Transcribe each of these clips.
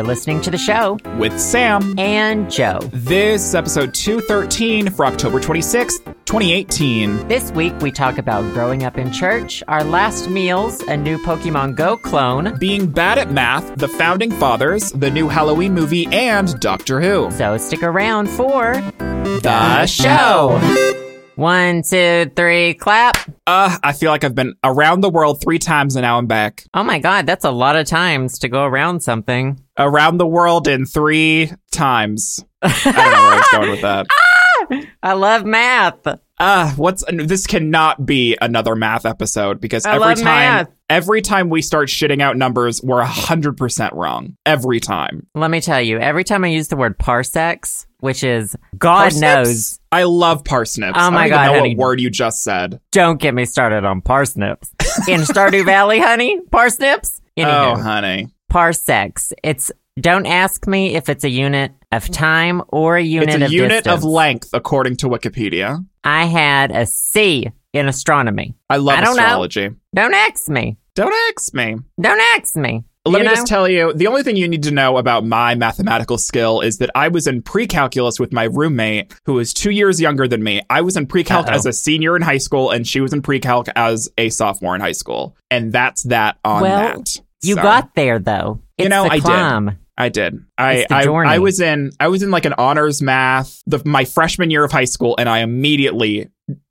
You're listening to the show with Sam. and Joe. This is episode 213 for October 26th, 2018. This week we talk about growing up in church, our last meals, a new Pokemon Go clone. Being bad at math, the founding fathers, the new Halloween movie, and Doctor Who. So stick around for The show. One, two, three, clap. Uh, I feel like I've been around the world three times and now I'm back. Oh my god, that's a lot of times to go around something. Around the world in three times. I don't know where I was going with that. I love math. Uh, what's this cannot be another math episode because I every time math. every time we start shitting out numbers, we're hundred percent wrong. Every time. Let me tell you, every time I use the word parsecs, which is God Parsnips? knows, I love parsnips. Oh my I don't God, even know honey. what word you just said. don't get me started on parsnips. In Stardew Valley, honey, parsnips. Oh, Anywho, honey. Parsecs. It's don't ask me if it's a unit of time or a unit of length. It's a of unit distance. of length, according to Wikipedia. I had a C in astronomy. I love I don't know. astrology. Don't ask me. Don't ask me. Don't ask me. Let You me know? just tell you the only thing you need to know about my mathematical skill is that I was in pre calculus with my roommate who was two years younger than me. I was in pre calc as a senior in high school, and she was in pre calc as a sophomore in high school. And that's that on Well, that. You So, got there though. You know, I did. I did. I, I. I was in I was in like an honors math the, my freshman year of high school, and I immediately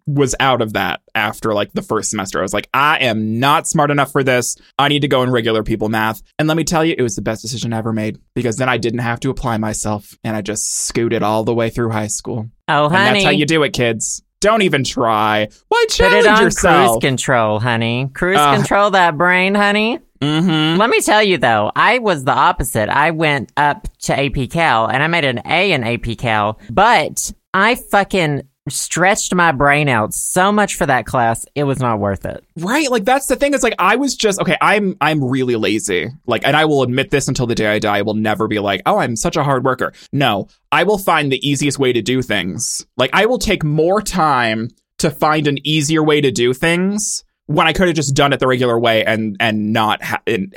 was out of that after like the first semester. I was like, I am not smart enough for this. I need to go in regular people math. And let me tell you, it was the best decision I ever made because then I didn't have to apply myself, and I just scooted all the way through high school. Oh, And honey. that's how you do it, kids. Don't even try. Why Put challenge it on yourself? cruise control, honey. Cruise Uh, control that brain, honey. Mm-hmm. Let me tell you though, I was the opposite. I went up to AP Cal and I made an A in AP Cal, but I fucking stretched my brain out so much for that class, it was not worth it. Right, like that's the thing. It's like I was just okay. I'm I'm really lazy. Like, and I will admit this until the day I die. I will never be like, oh, I'm such a hard worker. No, I will find the easiest way to do things. Like, I will take more time to find an easier way to do things when I could have just done it the regular way and and not ha- and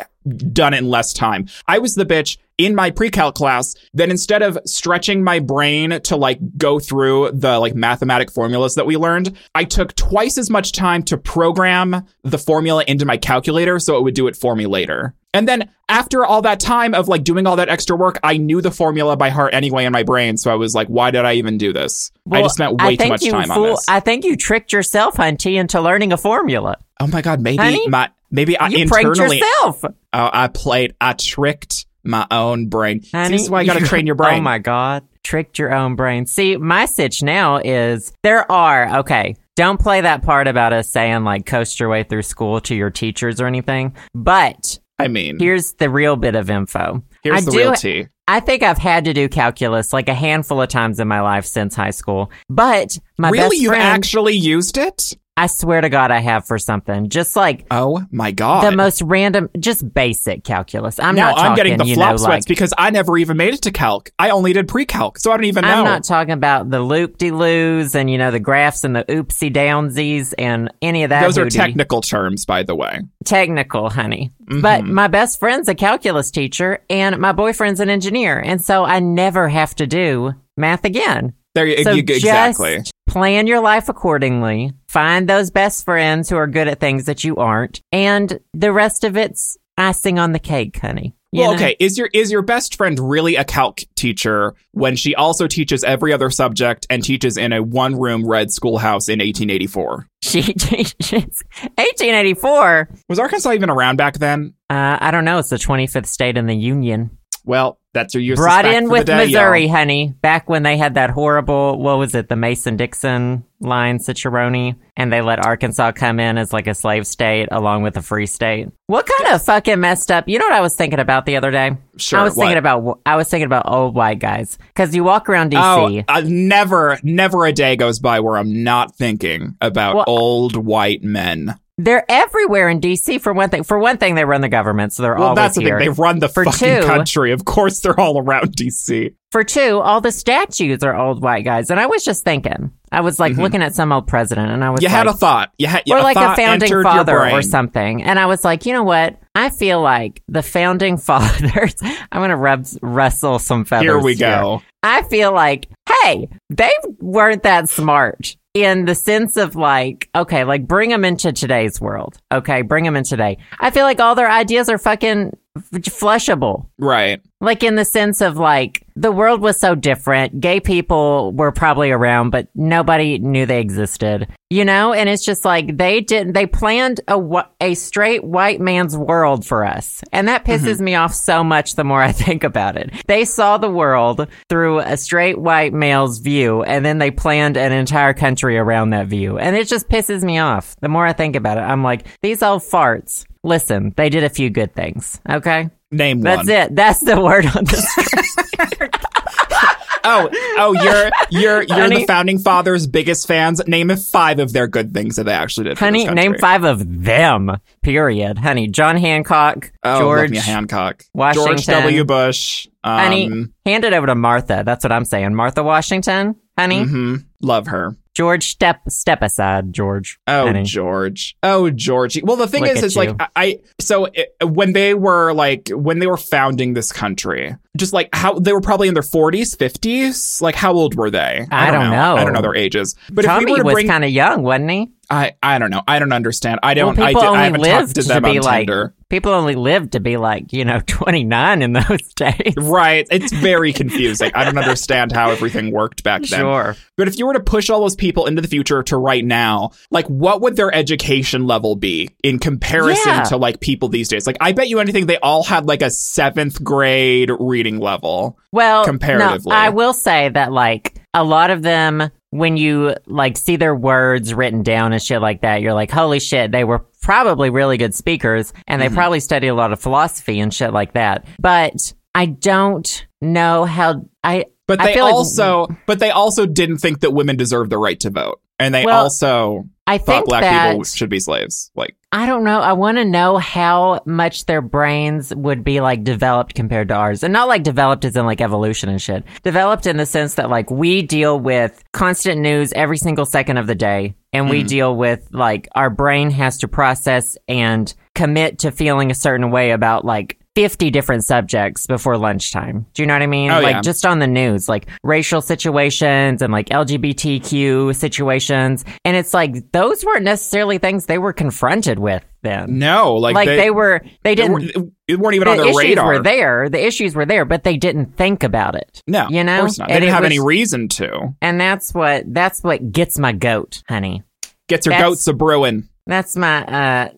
done it in less time. I was the bitch in my pre-calc class that instead of stretching my brain to like go through the like mathematic formulas that we learned, I took twice as much time to program the formula into my calculator so it would do it for me later. And then after all that time of like doing all that extra work, I knew the formula by heart anyway in my brain. So I was like, why did I even do this? I just spent way too much time on this. I think you tricked yourself, Hunty, into learning a formula. oh my god, maybe Honey, my maybe I You pranked internally yourself. Oh, I played. I tricked my own brain. Honey, this is why you got to train your brain. Oh my god, tricked your own brain. See, my sitch now is there are okay. Don't play that part about us saying like coast your way through school to your teachers or anything. But I mean, here's the real bit of info. here's I the do- real tea. I think I've had to do calculus like a handful of times in my life since high school. But my Really, best you've actually used it? I swear to God, I have for something. Just like Oh my god! the most random, just basic calculus. I'm now not talking, I'm getting the flop know, sweats like, because I never even made it to calc. I only did pre-calc, so I don't even know. I'm not talking about the loop de loos and you know the graphs and the oopsie downsies and any of that. Those are technical terms, by the way. technical, honey. Mm-hmm. But my best friend's a calculus teacher and my boyfriend's an engineer, and so I never have to do math again. There, So you- exactly. plan your life accordingly. Find those best friends who are good at things that you aren't, and the rest of it's icing on the cake, honey. You Well, know? okay. Is your is your best friend really a calc teacher when she also teaches every other subject and teaches in a one room red schoolhouse in 1884? She teaches 1884. Was Arkansas even around back then? Uh, I don't know. It's the 25th state in the union. Well, that's your Brought in with day, Missouri, y'all. honey. Back when they had that horrible, what was it, the Mason Dixon line cicerone, and they let Arkansas come in as like a slave state along with a free state. What kind of fucking messed up? You know what I was thinking about the other day? Sure, I was what? thinking about I was thinking about old white guys because you walk around Oh, DC. uh, never, never a day goes by where I'm not thinking about Well, old white men. They're everywhere in DC. For one thing, for one thing, they run the government, so they're Well, always that's the here. thing. They run the For fucking two- country. Of course, they're all around DC. For two, all the statues are old white guys. And I was just thinking, I was like looking at some old president, and I was Mm-hmm. You like, had a thought. You had or a like a founding father or something. And I was like, you know what? I feel like the founding fathers. I'm gonna rub rustle some feathers. Here we go. I feel like, hey, they weren't that smart in the sense of like, okay, like bring them into today's world. Okay, bring them in today. I feel like all their ideas are fucking flushable. Right. Like in the sense of like the world was so different. Gay people were probably around, but nobody knew they existed. You know, and it's just like they didn't. They planned a a straight white man's world for us, and that pisses mm-hmm. me off so much. The more I think about it, they saw the world through a straight white male's view, and then they planned an entire country around that view, and it just pisses me off. The more I think about it, I'm like, these old farts. Listen, they did a few good things. Okay. Name That's one. it. That's the word on this. Oh, oh, you're you're you're Honey- the founding fathers' biggest fans. Name five of their good things that they actually did. For Honey, name five of them. Period. Honey, John Hancock, Oh, George, Hancock, Washington. George W. Bush. Um, honey, hand it over to Martha. That's what I'm saying. Martha Washington, honey. mhm, love her. George, step step aside, George. Oh, honey. George. Oh, George. Well, the thing Look is, it's is like. I, I so it, when they were like when they were founding this country, just like how they were probably in their forties, fifties. Like how old were they? I don't know. I don't know their ages. But Tommy if we were to was kind of young, wasn't he? I I don't know. I don't understand. I don't. I, people did, I only haven't lived talked to to them be on like Tinder. people only lived to be like you know 29 in those days. Right. It's very confusing. I don't understand how everything worked back then. Sure. But if you were to push all those people into the future to right now, like what would their education level be in comparison Yeah. to like people these days? Like I bet you anything they all had like a seventh grade reading level. Well, Comparatively. no, I will say that like a lot of them, when you like see their words written down and shit like that, you're like, holy shit, they were probably really good speakers and Mm-hmm. they probably studied a lot of philosophy and shit like that. But I don't know how I. But I they like- also but they also didn't think that women deserve the right to vote. And they Well, also I thought think black that people should be slaves. Like I don't know. I want to know how much their brains would be like developed compared to ours. And not like developed as in like evolution and shit. Developed in the sense that like we deal with constant news every single second of the day. And we mm. deal with like our brain has to process and commit to feeling a certain way about like 50 different subjects before lunchtime. Do you know what I mean? Oh, like yeah. just on the news, like racial situations and like LGBTQ situations. And it's like those weren't necessarily things they were confronted with then. no, like, Like, they, were, they they didn't. weren't, it weren't even on the their issues radar. were there. The issues were there, but they didn't think about it. No, you know, of course not. They And didn't have any reason to. And that's what that's what gets my goat, honey. Gets your That's- goats a brewing. That's my uh,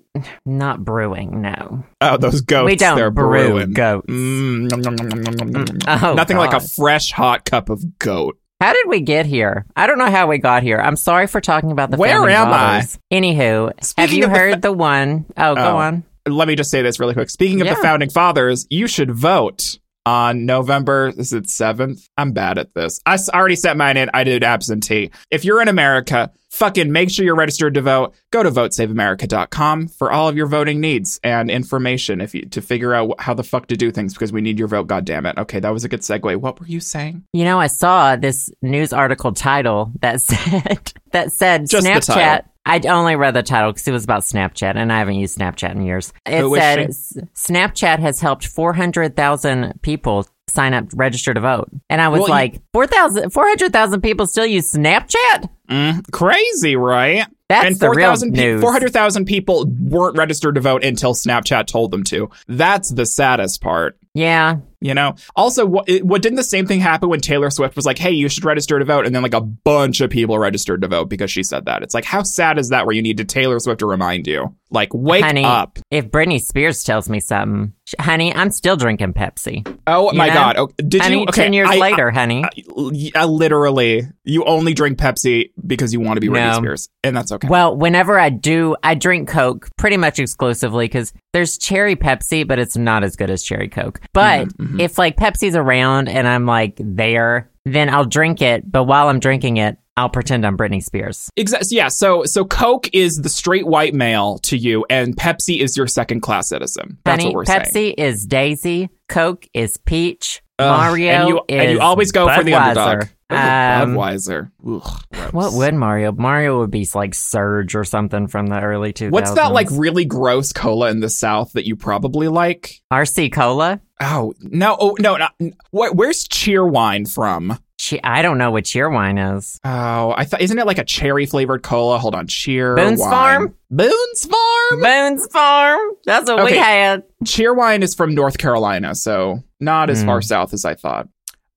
not brewing, no. Oh, those goats. We don't they're brew brewing. goats. Mm, mm oh, Nothing God. like a fresh, hot cup of goat. How did we get here? I don't know how we got here. I'm sorry for talking about the Where am daughters. I? Anywho, Speaking have you heard the, fa- the one? Oh, oh, go on. Let me just say this really quick. Speaking of yeah. the founding fathers, you should vote on November. Is it seventh? I'm bad at this. I already set mine in. I did absentee. If you're in America, fucking make sure you're registered to vote. Go to votesaveamerica.com for all of your voting needs and information if you to figure out how the fuck to do things because we need your vote. God damn it. Okay, that was a good segue. What were you saying? You know, I saw this news article title that said that said Just Snapchat. Title. I only read the title because it was about Snapchat, and I haven't used Snapchat in years. It is said? Snapchat has helped 400,000 people sign up, register to vote. And I was Well, like, 4,000 400,000 people still use Snapchat? Mm, crazy, right? That's and the real 4,000 pe- news. 400,000 people weren't registered to vote until Snapchat told them to. That's the saddest part. Yeah. You know. Also, what, what didn't the same thing happen when Taylor Swift was like, "Hey, you should register to vote," and then like a bunch of people registered to vote because she said that. It's like, how sad is that? Where you need to Taylor Swift to remind you, like, wake honey, up. if Britney Spears tells me something, honey, I'm still drinking Pepsi. Oh You my know? god! Oh, did honey, you? Okay, 10 years I- later, honey. I, I literally, you only drink Pepsi because you want to be Britney No. Spears, and that's okay. Well, whenever I do, I drink Coke pretty much exclusively because there's cherry Pepsi, but it's not as good as cherry Coke. But Mhm, mhm. if like Pepsi's around and I'm like there, then I'll drink it. But while I'm drinking it, I'll pretend I'm Britney Spears. Exactly. Yeah. So so Coke is the straight white male to you, and Pepsi is your second class citizen. That's Honey, what we're saying. Pepsi is Daisy, Coke is Peach, Ugh, Mario and you, is and you always go for the Budweiser. underdog. Um, Budweiser. Ugh. What would Mario? Mario would be like Surge or something from the early 2000s. What's that like really gross cola in the South that you probably like? RC Cola? Oh no! Oh no! Not, what? Where's Cheerwine from? Che- I don't know what Cheerwine is. Oh, I thought isn't it like a cherry flavored cola? Hold on, Cheer Boone's Wine. Farm? Boone's Farm. Boone's Farm. That's what we Okay. had. Cheerwine is from North Carolina, so not as Hmm. far south as I thought.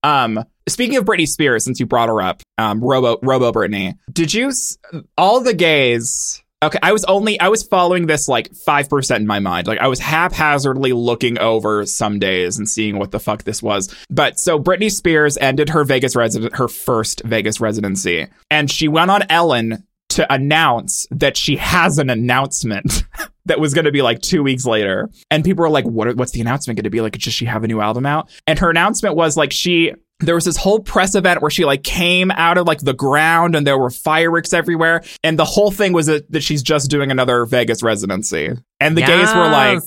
Um, speaking of Britney Spears, since you brought her up, um, Robo Robo Britney, did you s- all the gays? Okay, I was only I was following this like five percent in my mind. Like I was haphazardly looking over some days and seeing what the fuck this was. But so Britney Spears ended her Vegas resident her first Vegas residency, and she went on Ellen to announce that she has an announcement that was going to be like two weeks later. And people were like, what, what's the announcement going to be? Like, does she have a new album out? And her announcement was like, she, there was this whole press event where she like came out of like the ground and there were fireworks everywhere. And the whole thing was that, that she's just doing another Vegas residency. And the gays were like,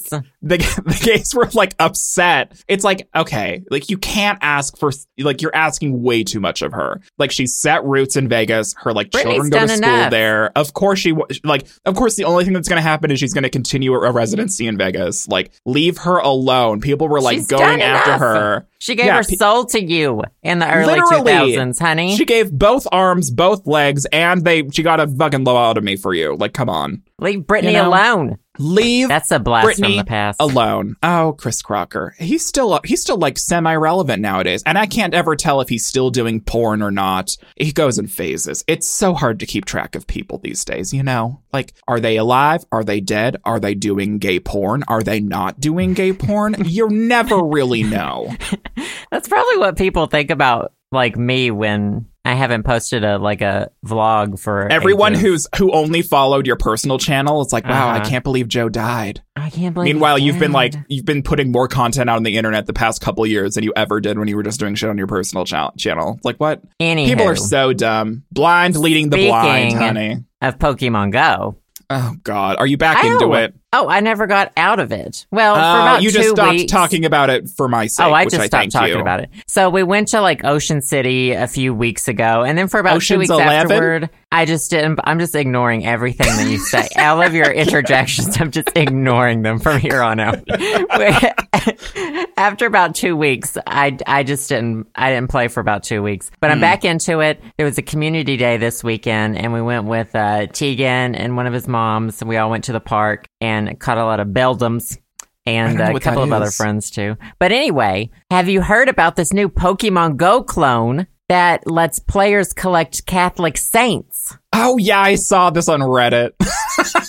the, the gays were like upset. It's like, okay, like you can't ask for, like you're asking way too much of her. Like she's set roots in Vegas. Her like children go to school enough. there. Of course she, like, of course the only thing that's going to happen is she's going to continue a residency in Vegas. Like leave her alone. People were like She's going after enough. her. She gave Yeah, her soul to you in the early Literally. 2000s, honey. She gave both arms, both legs, and they, she got a fucking lobotomy for you. Like, come on. Leave Britney you know, alone. Leave That's a blast from the past. alone. Oh, Chris Crocker. He's still he's still like semi-relevant nowadays, and I can't ever tell if he's still doing porn or not. He goes in phases. It's so hard to keep track of people these days, you know? Like are they alive? Are they dead? Are they doing gay porn? Are they not doing gay porn? you never really know. That's probably what people think about like me when I haven't posted a like a vlog for Everyone ages. who's who only followed your personal channel, it's like, wow, I Uh-huh. can't believe Joe died. I can't believe. Meanwhile, you've been like you've been putting more content out on the internet the past couple years than you ever did when you were just doing shit on your personal cha- channel. It's like what? Anywho, People are so dumb. Blind leading the blind, honey. of Pokemon Go. Oh God, are you back I into it? Oh, I never got out of it. Well, for Oh, about you just stopped weeks. talking about it for my sake. Oh, I just I stopped talking you. about it. So we went to like Ocean City a few weeks ago, and then for about two weeks 11? afterward, I just didn't. I'm just ignoring everything that you say. All of your interjections, I'm just ignoring them from here on out. After about two weeks, I I just didn't. I didn't play for about two weeks, but I'm Hmm. back into it. There was a community day this weekend, and we went with uh, Tegan and one of his moms. And we all went to the park and caught a lot of beldums and a couple of other friends too. But anyway, have you heard about this new Pokemon Go clone that lets players collect Catholic saints? Oh yeah, I saw this on Reddit.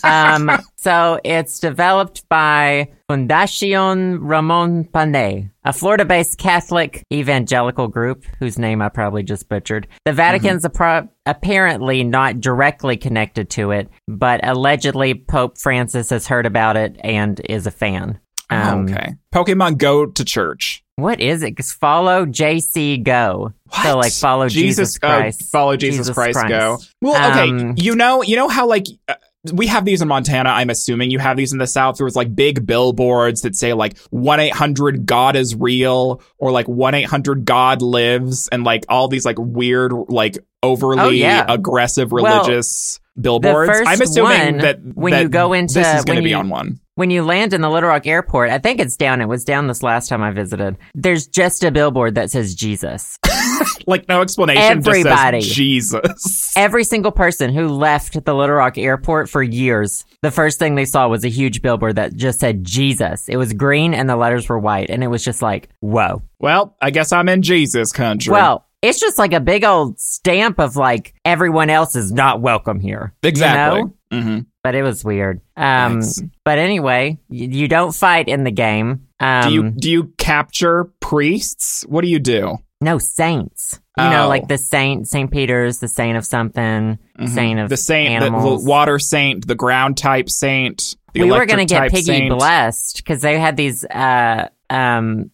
Um, so it's developed by Fundacion Ramon Pané, a Florida-based Catholic evangelical group whose name I probably just butchered. The Vatican's appro- apparently not directly connected to it, but allegedly Pope Francis has heard about it and is a fan. Um, okay, Pokemon Go to church. What is it? 'Cause follow JC Go. So like follow Jesus, oh, Christ. follow Jesus, Jesus Christ, Christ. Go. Well, okay, Um, you know, you know how like. Uh, we have these in Montana. I'm assuming you have these in the South. There was like big billboards that say like 1 800 God is real or like 1 800 God lives and like all these like weird, like overly Oh, yeah. aggressive Well, religious billboards. I'm assuming one, that when that you go into- this is going to be on one. When you land in the Little Rock Airport, I think it's down. It was down this last time I visited. There's just a billboard that says Jesus. Like no explanation. Everybody. Jesus. Every single person who left the Little Rock Airport for years, the first thing they saw was a huge billboard that just said Jesus. It was green and the letters were white. And it was just like, whoa. Well, I guess I'm in Jesus country. Well, it's just like a big old stamp of like, everyone else is not welcome here. you exactly. know? hmm But it was weird. Um, Yikes. but anyway, you, you don't fight in the game. Um, do you do you capture priests? What do you do? No saints. You know, Oh. like the saint, Saint Peter's, the saint of something, Mhm. saint of the saint, the, animals. the water saint, the ground type saint. The we were going gonna get Piggy saint. blessed because they had these uh um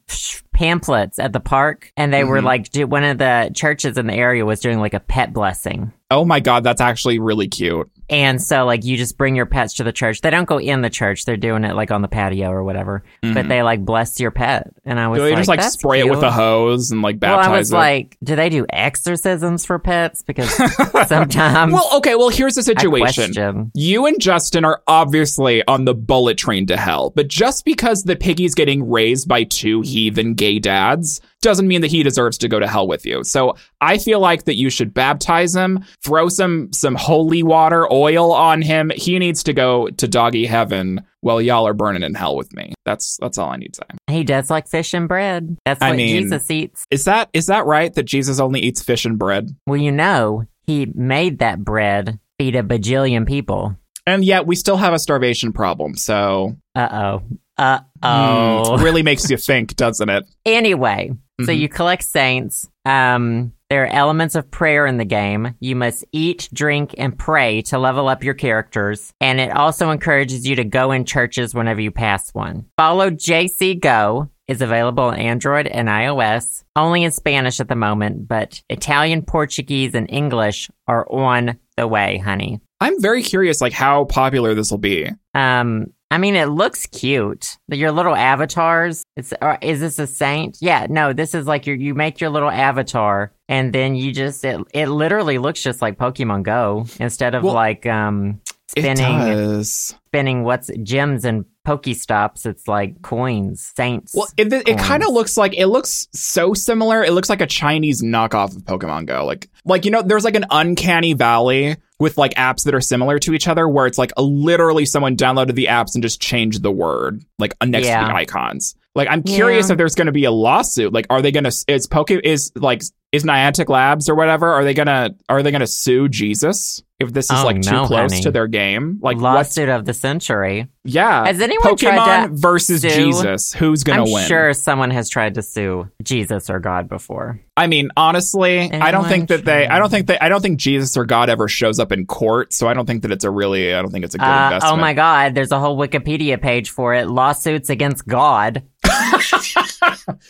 pamphlets at the park, and they were Mhm. like, do, one of the churches in the area was doing like a pet blessing. Oh my god, that's actually really cute. And so, like, you just bring your pets to the church. They don't go in the church; they're doing it like on the patio or whatever. But mm-hmm. they like bless your pet, and I was like, Do they like, just like "That's spray it with a hose and like Well, baptize I was it? like, do they do exorcisms for pets? Because sometimes well, okay, well here's the situation. You and Justin are obviously on the bullet train to hell, but just because the piggy's getting raised by two heathen gay dads doesn't mean that he deserves to go to hell with you. So I feel like that you should baptize him, throw some some holy water, oil on him. He needs to go to doggy heaven while y'all are burning in hell with me. That's that's all I need to say. He does like fish and bread. That's I what mean- Jesus eats. Is that is that right that Jesus only eats fish and bread? Well, you know, he made that bread feed a bajillion people. And yet we still have a starvation problem. So Uh oh. Uh oh. hmm, really makes you think, doesn't it? Anyway, so Mhm. you collect saints. Um, there are elements of prayer in the game. You must eat, drink, and pray to level up your characters. And it also encourages you to go in churches whenever you pass one. Follow JC Go is available on Android and iOS, only in Spanish at the moment, but Italian, Portuguese, and English are on the way, honey. I'm very curious, like how popular this will be. Um, I mean, it looks cute. Your little avatars. It's or is this a saint? Yeah, no. This is like your you make your little avatar, and then you just it it literally looks just like Pokemon Go instead of Well, like um spinning spinning what's gems and Pokestops. It's like coins, saints. Well, it, it, kind of looks like it looks so similar. It looks like a Chinese knockoff of Pokemon Go. Like, like you know, there's like an uncanny valley with like apps that are similar to each other, where it's like a, literally someone downloaded the apps and just changed the word like uh, next to the icons. Like, I'm curious Yeah. if there's going to be a lawsuit. Like, are they going to? Is Poke is like is Niantic Labs or whatever? Are they gonna are they gonna sue Jesus if this is Oh, like too no, close honey. to their game? Like, lawsuit of the century. yeah? Has anyone Pokemon tried to versus sue- Jesus. Who's gonna win? I'm win? sure someone has tried to sue Jesus or God before. I mean, honestly, I don't think that they. I don't think they. I don't think Jesus or God ever shows up in court. So I don't think that it's a really. I don't think it's a good Uh, investment. oh my God, there's a whole Wikipedia page for it. Lawsuits against God.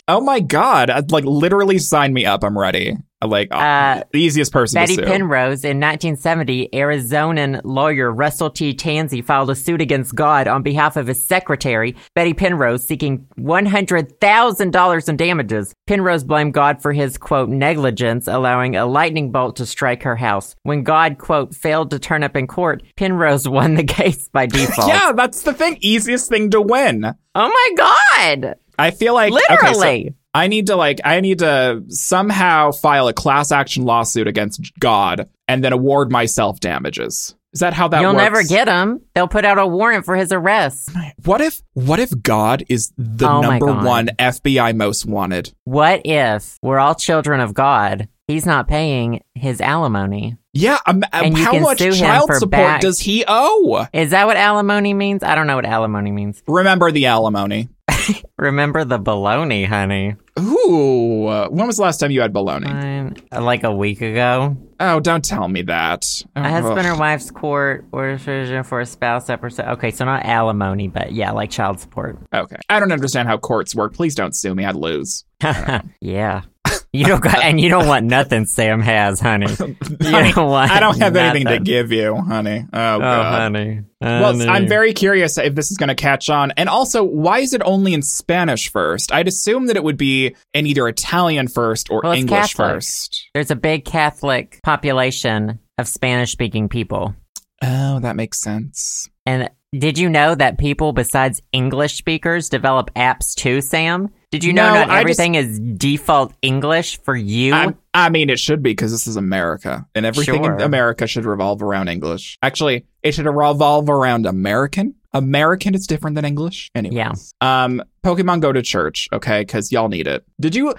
Oh my god! I'd, like literally sign me up. I'm ready. I Like Uh, the easiest person Betty to sue. Penrose in 1970, Arizonan lawyer Russel T. Tansie filed a suit against God on behalf of his secretary, Betty Penrose, seeking $100,000 in damages. Penrose blamed God for his, quote, negligence, allowing a lightning bolt to strike her house. When God, quote, failed to turn up in court, Penrose won the case by default. yeah, that's the thing. Easiest thing to win. Oh my God! I feel like okay, so Literally. I need to like. I need to somehow file a class action lawsuit against God and then award myself damages. Is that how that works? You'll works? never get him. They'll put out a warrant for his arrest. What if what if God is the Oh number one FBI most wanted? What if we're all children of God? He's not paying his alimony. Yeah, um, And how much child support back- does he owe? Is that what alimony means? I don't know what alimony means. Remember the alimony. Remember the baloney, honey. Ooh, uh, when was the last time you had bologna? Fine. Like a week ago. oh, don't tell me that. A husband Ugh. or wife's court or decision for a spouse that. Okay, so not alimony, but yeah, like child support. Okay, I don't understand how courts work. Please don't sue me. I'd lose. yeah. You don't got, and you don't want nothing Sam has, honey. You Honey, don't want I don't have anything to give you, honey. Oh, Oh, God. honey. Well, I'm very curious if this is going to catch on. And also, why is it only in Spanish first? I'd assume that it would be in either Italian first or Well, English Catholic. first. There's a big Catholic population of Spanish speaking people. Oh, that makes sense. And did you know that people besides English speakers develop apps too, Sam? Did you know No, not everything is default English for you? I, I mean, it should be because this is America, and everything Sure. in America should revolve around English. Actually, it should revolve around American. American is different than English. Anyway, Yeah. Um, Pokemon Go to church, okay? Because y'all need it. Did you?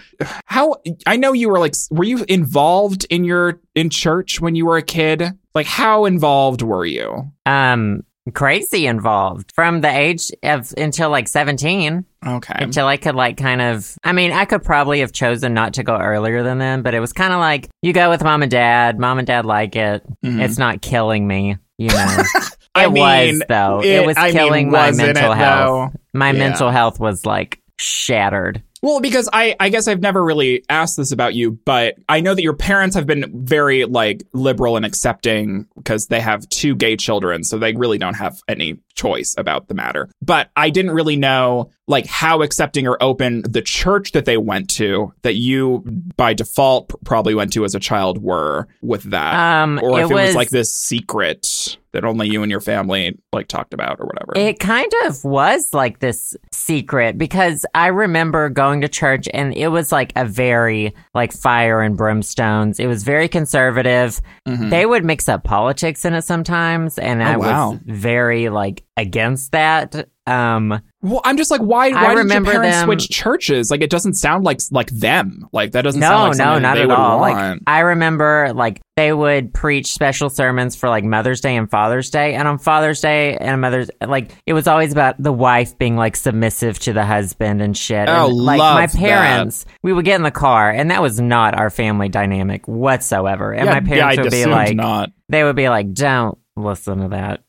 How? I know you were like, were you involved in your in church when you were a kid? Like, how involved were you? um, crazy involved from the age of until like 17 Okay. until I could like kind of I mean I could probably have chosen not to go earlier than then but it was kind of like you go with mom and dad mom and dad like it Mhm. it's not killing me you know I it mean, was though it- it, was I mean, killing my mental it, health though? my Yeah. mental health was like shattered Well, because I, I guess I've never really asked this about you, but I know that your parents have been very like liberal and accepting because they have two gay children, so they really don't have any choice about the matter. But I didn't really know like how accepting or open the church that they went to that you by default probably went to as a child were with that. Um, or it if it was, was- like this secret that only you and your family like talked about or whatever. It kind of was like this secret because I remember going to church and it was like a very like fire and brimstones. It was very conservative. Mhm. They would mix up politics in it sometimes, and I Oh, wow. was very like against that. Um, Well, I'm just like, why? I Why did your remember parents them- switch churches? Like, it doesn't sound like like them. Like that doesn't no, sound like no, not they at all. Like want. I remember, like they would preach special sermons for like Mother's Day and Father's Day, and on Father's Day and Mother's, like it was always about the wife being like submissive to the husband and shit. Oh, and, like my that. parents, we would get in the car, and that was not our family dynamic whatsoever. And yeah, my parents yeah, would be like, not. they would be like, "Don't listen to that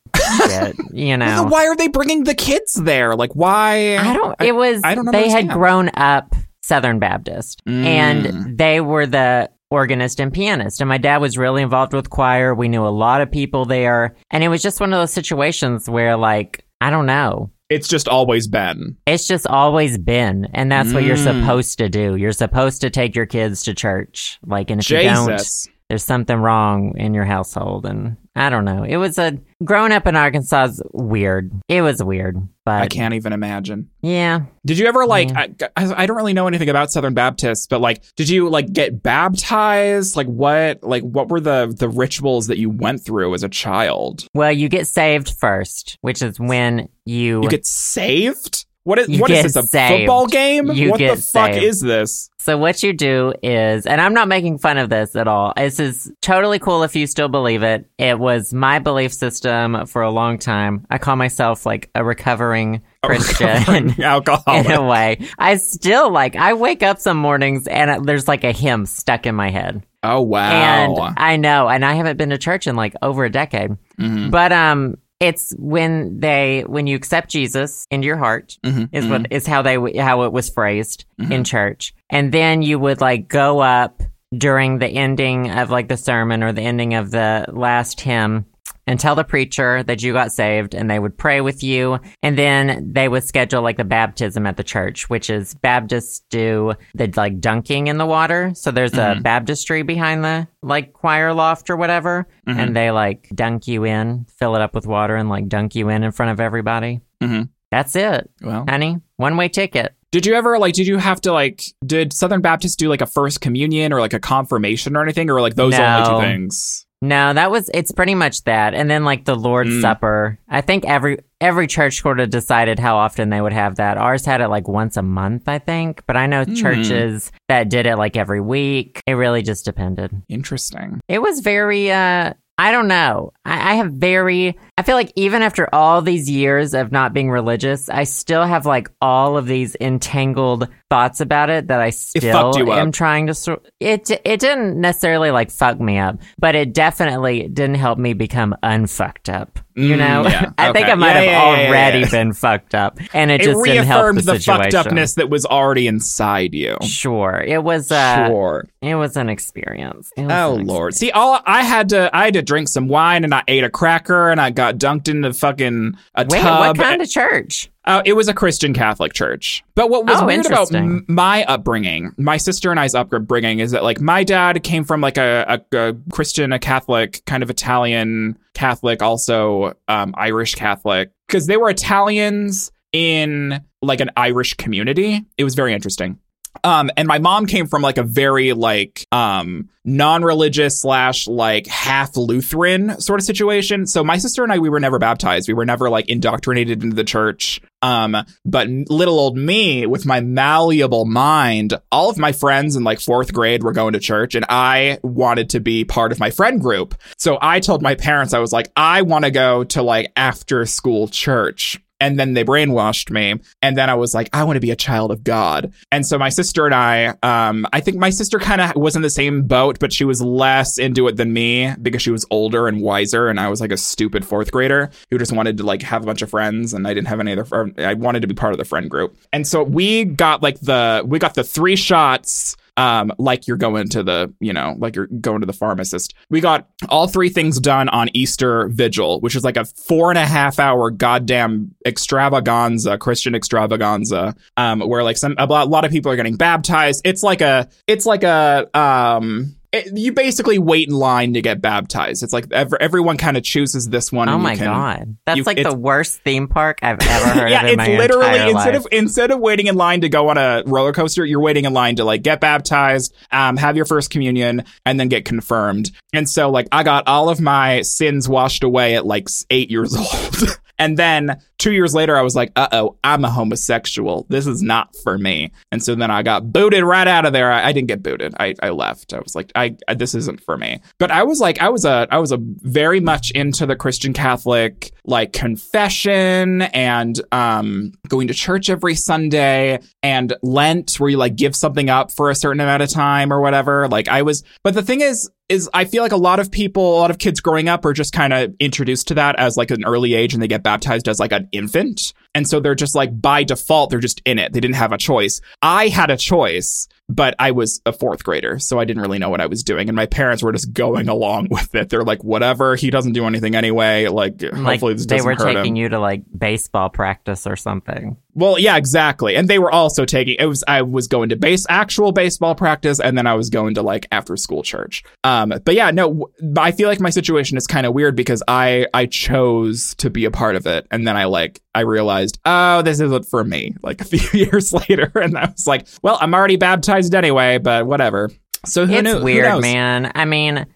shit," you know. Well, why are they bringing the kids there? Like, why? I don't. It was. I don't They had grown up Southern Baptist, Mm. and they were the organist and pianist. And my dad was really involved with choir. We knew a lot of people there, and it was just one of those situations where, like, I don't know. It's just always been. It's just always been, and that's what you're Mm. supposed to do. You're supposed to take your kids to church, like, and if you don't, Jesus. There's something wrong in your household. And I don't know. It was a growing up in Arkansas is weird. It was weird, but I can't even imagine. yeah, Did you ever like? Yeah. I, I don't really know anything about Southern Baptists, but like, did you like get baptized? Like, what? Like, what were the the rituals that you went through as a child? Well, you get saved first, which is when you. You get saved? What is You what is this? A saved. football game? You what the fuck saved. is this? So what you do is, and I'm not making fun of this at all. This is totally cool if you still believe it. It was my belief system for a long time. I call myself like a recovering Christian. alcoholic. in a way, I still like. I wake up some mornings and there's like a hymn stuck in my head, Oh wow! and I know, and I haven't been to church in like over a decade. Mhm. But um, it's when they when you accept Jesus into your heart Mhm. is what is how they how it was phrased Mm-hmm. in church, and then you would like go up during the ending of like the sermon or the ending of the last hymn and tell the preacher that you got saved and they would pray with you and then they would schedule like the baptism at the church which is baptists do the like dunking in the water so there's a Mhm. baptistry behind the like choir loft or whatever Mhm. and they like dunk you in fill it up with water and like dunk you in in front of everybody Mhm. that's it Well, honey one way ticket did you ever like? Did you have to like? Did Southern Baptists do like a first communion or like a confirmation or anything, or like those only two things? No, that was it's pretty much that. And then like the Lord's Mm. Supper. I think every every church sort of decided how often they would have that. Ours had it like once a month, I think. But I know Mm. churches that did it like every week. It really just depended. Interesting. It was very uh I don't know. I, I have very I feel like even after all these years of not being religious, I still have like all of these entangled thoughts about it that I still you up. am trying to sort. It it didn't necessarily like fuck me up, but it definitely didn't help me become unfucked up. You Mm, know, yeah. I think. I might Yeah, have yeah, already been fucked up, and it It just didn't help reaffirmed the, the, fucked upness that was already inside you. Sure, it was. Uh, sure. It was an experience. Was Oh an lord. See, all I had to I had to drink some wine and I ate a cracker and I got dunked into fucking a Wait, tub. what kind of church? Uh, it was a Christian Catholic church. But what was Oh, weird about m- my upbringing, my sister and I's upbringing, is that like my dad came from like a, a, a Christian, a Catholic, kind of Italian Catholic, also um, Irish Catholic, because they were Italians in like an Irish community. It was very interesting. Um, and my mom came from like a very like um non-religious slash like half Lutheran sort of situation. So my sister and I, we were never baptized. We were never like indoctrinated into the church. Um, but little old me with my malleable mind, all of my friends in like fourth grade were going to church and I wanted to be part of my friend group. So I told my parents, I was like, I want to go to like after school church. And then they brainwashed me. And then I was like, I want to be a child of God. And so my sister and I, um, I think my sister kind of was in the same boat, but she was less into it than me because she was older and wiser. And I was like a stupid fourth grader who just wanted to like have a bunch of friends and I didn't have any other, I wanted to be part of the friend group. And so we got like the, we got the three shots um, like you're going to the, you know, like you're going to the pharmacist. We got all three things done on Easter Vigil, which is like a four and a half hour goddamn extravaganza, Christian extravaganza, um, where like some a lot, of people are getting baptized. It's like a, it's like a, um, it, you basically wait in line to get baptized. It's like every, everyone kind of chooses this one. Oh my can- god, that's you- like the worst theme park I've ever heard yeah, of in it's literally instead life. of instead of waiting in line to go on a roller coaster, you're waiting in line to like get baptized, um, have your first communion, and then get confirmed. And so, like, I got all of my sins washed away at like eight years old. And then two years later, I was like, uh oh, I'm a homosexual. This is not for me. And so then I got booted right out of there. I, I didn't get booted. I, I left. I was like, I, I this isn't for me. But I was like, I was a I was a very much into the Christian Catholic like confession and um going to church every Sunday and Lent where you like give something up for a certain amount of time or whatever. Like I was but the thing is is I feel like a lot of people, a lot of kids growing up are just kind of introduced to that as like an early age and they get baptized as like an infant. And so they're just like by default, they're just in it. They didn't have a choice. I had a choice, but I was a fourth grader, so I didn't really know what I was doing. And my parents were just going along with it. They're like, whatever, he doesn't do anything anyway. Like, like hopefully this doesn't hurt They were taking him. you to like baseball practice or something. Well, yeah, exactly. And they were also taking it was I was going to base actual baseball practice and then I was going to like after school church. Um but yeah, no I feel like my situation is kind of weird because I I chose to be a part of it and then I like I realized, "Oh, this isn't for me." Like a few years later and I was like, "Well, I'm already baptized anyway, but whatever." So who it's knew? Who weird, knows? man. I mean,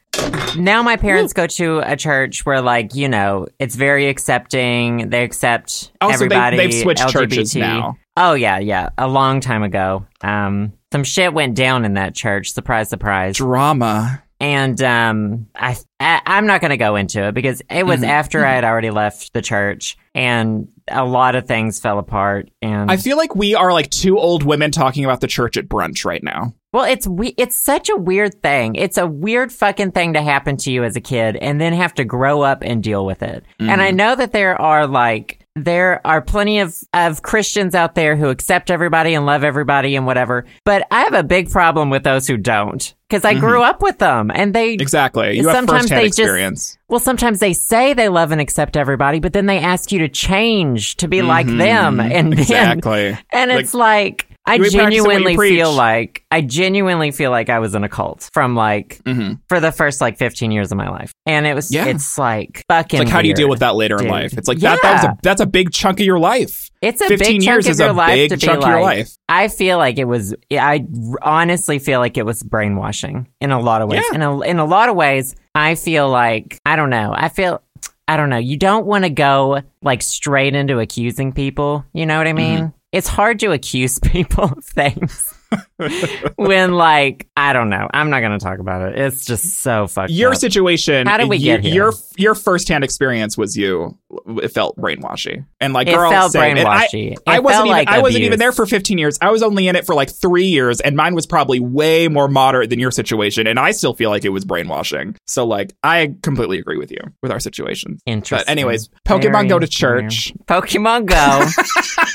now my parents go to a church where, like, you know, it's very accepting. They accept Oh, so they- everybody. they've switched LGBT. churches now. Oh yeah, yeah, a long time ago. Um, some shit went down in that church. Surprise, surprise. Drama. And um, I, I I'm not gonna go into it because it was Mhm. after I had already left the church, and a lot of things fell apart. And I feel like we are like two old women talking about the church at brunch right now. Well, it's we- it's such a weird thing. It's a weird fucking thing to happen to you as a kid and then have to grow up and deal with it. And I know that there are like there are plenty of of Christians out there who accept everybody and love everybody and whatever. But I have a big problem with those who don't because I grew mm-hmm. up with them and they Exactly. You have Sometimes they just- experience. well, sometimes they say they love and accept everybody, but then they ask you to change to be like mm-hmm. them, and then, Exactly. and Like, it's like I you practice what you genuinely feel like I genuinely feel like I was in a cult from like Mhm. for the first like 15 years of my life, and it was Yeah. it's like fucking. It's like how do you deal with that later in life? It's like that. That was a that's a big chunk of your life. It's a 15 big chunk years of is your a life big to be chunk of like. your life. I feel like it was. I honestly feel like it was brainwashing in a lot of ways. Yeah. In a in a lot of ways, I feel like I don't know. I feel. I don't know. You don't want to go like straight into accusing people. You know what I mean? Mm-hmm. It's hard to accuse people of things when, like, I don't know. I'm not going to talk about it. It's just so fucked Your up. situation. How did we you- get here? Your your firsthand experience was you. It felt brainwashy, and like It girl, felt same. And I- It I, wasn't felt even. like I wasn't even there for 15 years. I was only in it for like three years, and mine was probably way more moderate than your situation. And I still feel like it was brainwashing. So like, I completely agree with you with our situation. Interesting. But anyways, Pokemon Go to church. Pokemon Go.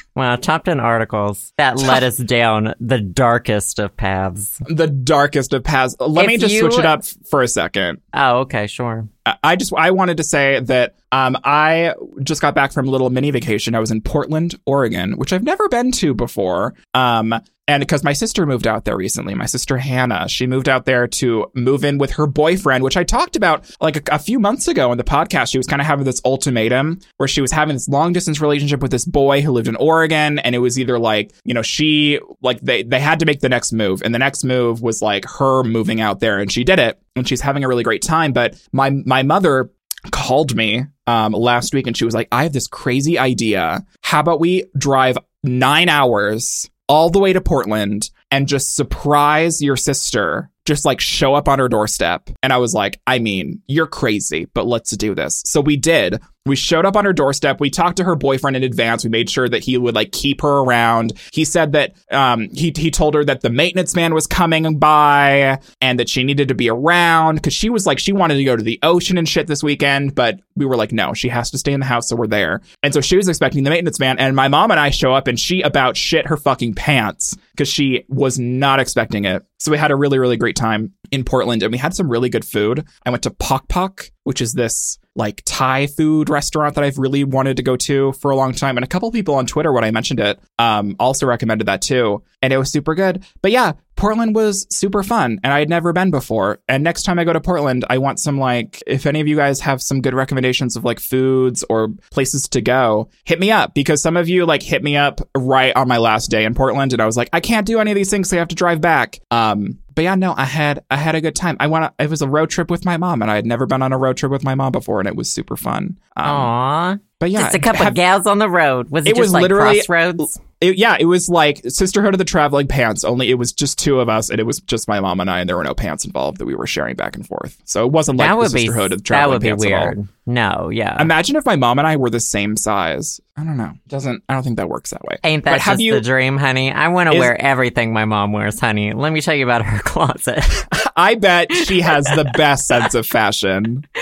wow, top 10 articles that led us down the darkest of paths. The darkest of paths. Let If me just you- switch it up for a second. Oh, okay, sure. I- just I wanted to say that um I just got back from a little mini vacation. I was in Portland, Oregon, which I've never been to before. Um and because my sister moved out there recently, my sister Hannah, she moved out there to move in with her boyfriend, which I talked about like a, a few months ago in the podcast. She was kind of having this ultimatum where she was having this long distance relationship with this boy who lived in Oregon, and it was either like you know she like they they had to make the next move, and the next move was like her moving out there, and she did it, and she's having a really great time. But my my mother called me um, last week and she was like, I have this crazy idea. How about we drive nine hours all the way to Portland and just surprise your sister? Just like show up on her doorstep. And I was like, I mean, you're crazy, but let's do this. So we did. We showed up on her doorstep. We talked to her boyfriend in advance. We made sure that he would like keep her around. He said that um, he he told her that the maintenance man was coming by and that she needed to be around because she was like she wanted to go to the ocean and shit this weekend, but we were like, no, she has to stay in the house, so we're there. And so she was expecting the maintenance man, and my mom and I show up, and she about shit her fucking pants because she was not expecting it. So we had a really, really great time in Portland, and we had some really good food. I went to Pok Pok, which is this like Thai food restaurant that I've really wanted to go to for a long time. And a couple people on Twitter, when I mentioned it, um, also recommended that too. And it was super good. But yeah, Portland was super fun and I had never been before. And next time I go to Portland, I want some like, if any of you guys have some good recommendations of like foods or places to go, hit me up because some of you like hit me up right on my last day in Portland. And I was like, I can't do any of these things. So I have to drive back. Um, but yeah, no, I had I had a good time. I went. It was a road trip with my mom, and I had never been on a road trip with my mom before, and it was super fun. Um, Aww. but yeah, just a couple have- of gals on the road. Was it, It just was like literally- crossroads? It- yeah, it was like Sisterhood of the Traveling Pants. Only it was just two of us, and it was just my mom and I, and there were no pants involved that we were sharing back and forth. So it wasn't like that the would be Sisterhood of the that Traveling would be Pants at all. weird. No, yeah. Imagine if my mom and I were the same size. I don't know. Doesn't I don't think that works that way. Ain't But that have just you- the dream, honey? I want to wear everything my mom wears, honey. Let me tell you about her closet. I bet she has the best sense of fashion.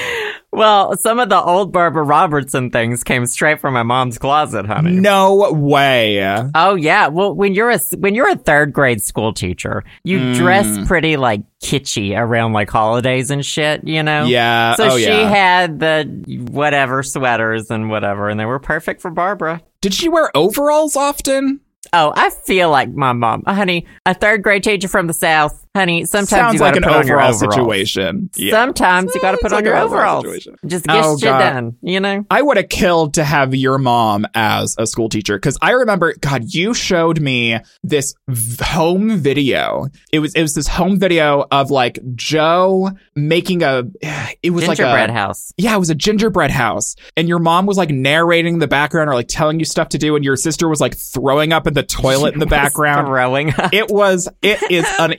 well, some of the old Barbara Robertson things came straight from my mom's closet, honey. No way. Oh yeah. Well, when you're a when you're a third grade school teacher, you Mm. dress pretty like kitschy around like holidays and shit, you know. Yeah. So oh she yeah. had the whatever sweaters and whatever, and they were perfect for Barbara. Did she wear overalls often? Oh, I feel like my mom, honey, a third grade teacher from the south, honey. Sometimes Sounds you got like to an put on your overall situation. Yeah. Sometimes you got to put like on your overall overalls. situation. Just get Oh, shit done, you know. I would have killed to have your mom as a school teacher because I remember, God, you showed me this v- home video. It was it was this home video of like Joe making a. It was like Gingerbread a house. yeah, it was a gingerbread house, and your mom was like narrating the background or like telling you stuff to do, and your sister was like throwing up in the toilet in the background. Throwing up. It was it is an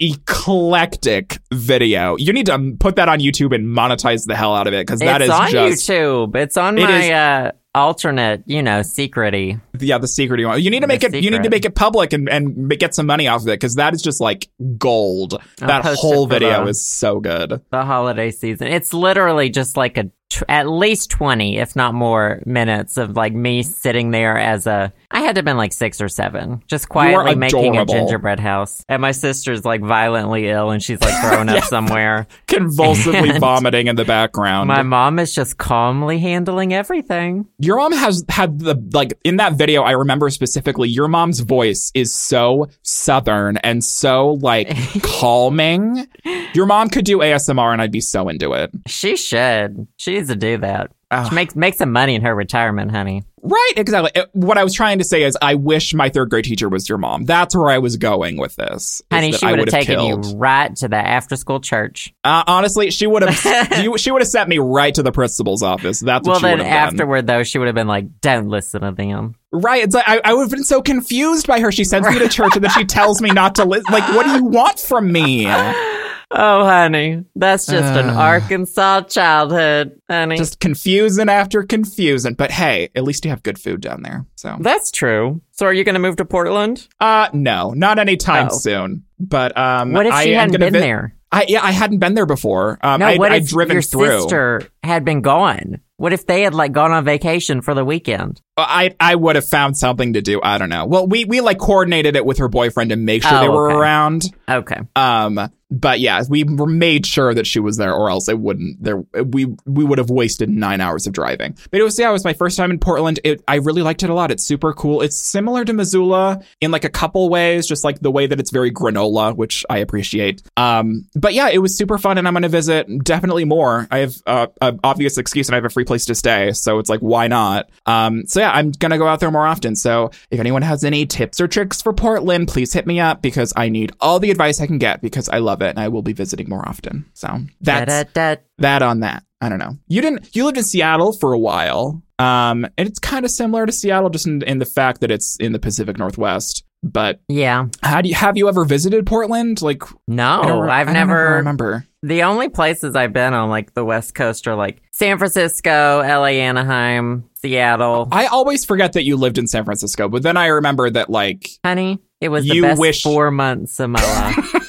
eclectic video. You need to put that on YouTube and monetize the hell out of it because that it's is on just YouTube. It's on It my is- uh, alternate, you know, secrety. yeah the secret you want. You need to The make it. You need to make it public and and get some money off of it because that is just like gold. I'll that whole video the- is so good. The holiday season. It's literally just like a tw- at least 20, if not more, minutes of like me sitting there as a. I had to have been like six or seven, just quietly making a gingerbread house. And my sister's like violently ill and she's like thrown up somewhere. Convulsively And- vomiting in the background. My mom is just calmly handling everything. Your mom has had the like in that video. I remember specifically. Your mom's voice is so southern and so like calming. Your mom could do ASMR, and I'd be so into it. She should. She needs to do that. Ugh. She makes make some money in her retirement, honey. Right, exactly. Uh, What I was trying to say is, I wish my third grade teacher was your mom. That's where I was going with this. is Honey, she would have taken killed. you right to the after school church. Uh, honestly, she would have. she would have sent me right to the principal's office. That's what Well, she then would have done. afterward, though, she would have been like, "Don't listen to them." Right. It's like I, I would have been so confused by her. She sends me to church and then she tells me not to listen. Like, what do you want from me? Oh, honey, that's just an Uh. Arkansas childhood, honey. Just confusing after confusing. But hey, at least you have good food down there. So, that's true. So, are you going to move to Portland? uh, no, not anytime Oh. soon. But um, What if I she am hadn't been vi- there? I yeah, I hadn't been there before. Um, No, I, what I'd if driven your through. sister had been gone? What if they had like gone on vacation for the weekend? I I would have found something to do. I don't know. Well, we we like coordinated it with her boyfriend to make sure Oh, they were okay. around. Okay. Um, but yeah, we made sure that she was there, or else it wouldn't. There, we we would have wasted nine hours of driving. But it was yeah, it was my first time in Portland. It I really liked it a lot. It's super cool. It's similar to Missoula in like a couple ways, just like the way that it's very granola, which I appreciate. Um, but yeah, it was super fun, and I'm gonna visit definitely more. I have uh, an obvious excuse, and I have a free place to stay, so it's like why not? Um, so yeah, I'm gonna go out there more often. So if anyone has any tips or tricks for Portland, please hit me up because I need all the advice I can get because I love it and I will be visiting more often. So that's Da-da-da. that on that. I don't know. You didn't. You lived in Seattle for a while, um, and it's kind of similar to Seattle, just in, in the fact that it's in the Pacific Northwest. But Yeah. how do you have you ever visited Portland? Like, No, I've I don't know if I never. remember. The only places I've been on like the West Coast are like San Francisco, LA, Anaheim, Seattle. I always forget that you lived in San Francisco, but then I remember that like Honey, it was the You best wish- four months of my life.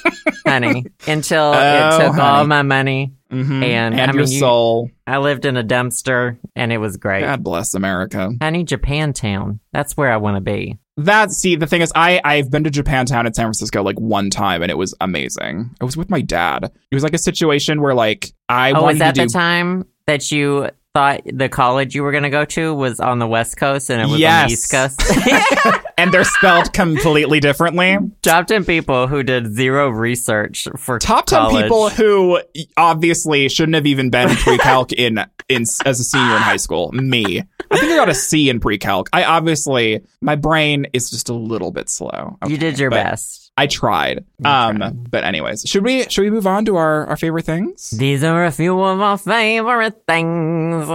honey, until Oh, it took all my money. mhm, And, and I your mean, you- soul. I lived in a dumpster and it was great. God bless America. I Honey, Japantown. That's where I want to be. That see, the thing is, I I've been to Japantown in San Francisco like one time, and it was amazing. I was with my dad. It was like a situation where like I oh, was that do the time that you thought the college you were going to go to was on the West Coast and it was on the East Coast? and they're spelled completely differently. Top 10 people who did zero research for Top ten college. people who obviously shouldn't have even been in pre-calc in in as a senior in high school. Me, I think I got a C in pre-calc. I obviously my brain is just a little bit slow. you did your best. I tried. You Um, tried. but anyways, should we should we move on to our our favorite things? These are a few of our favorite things.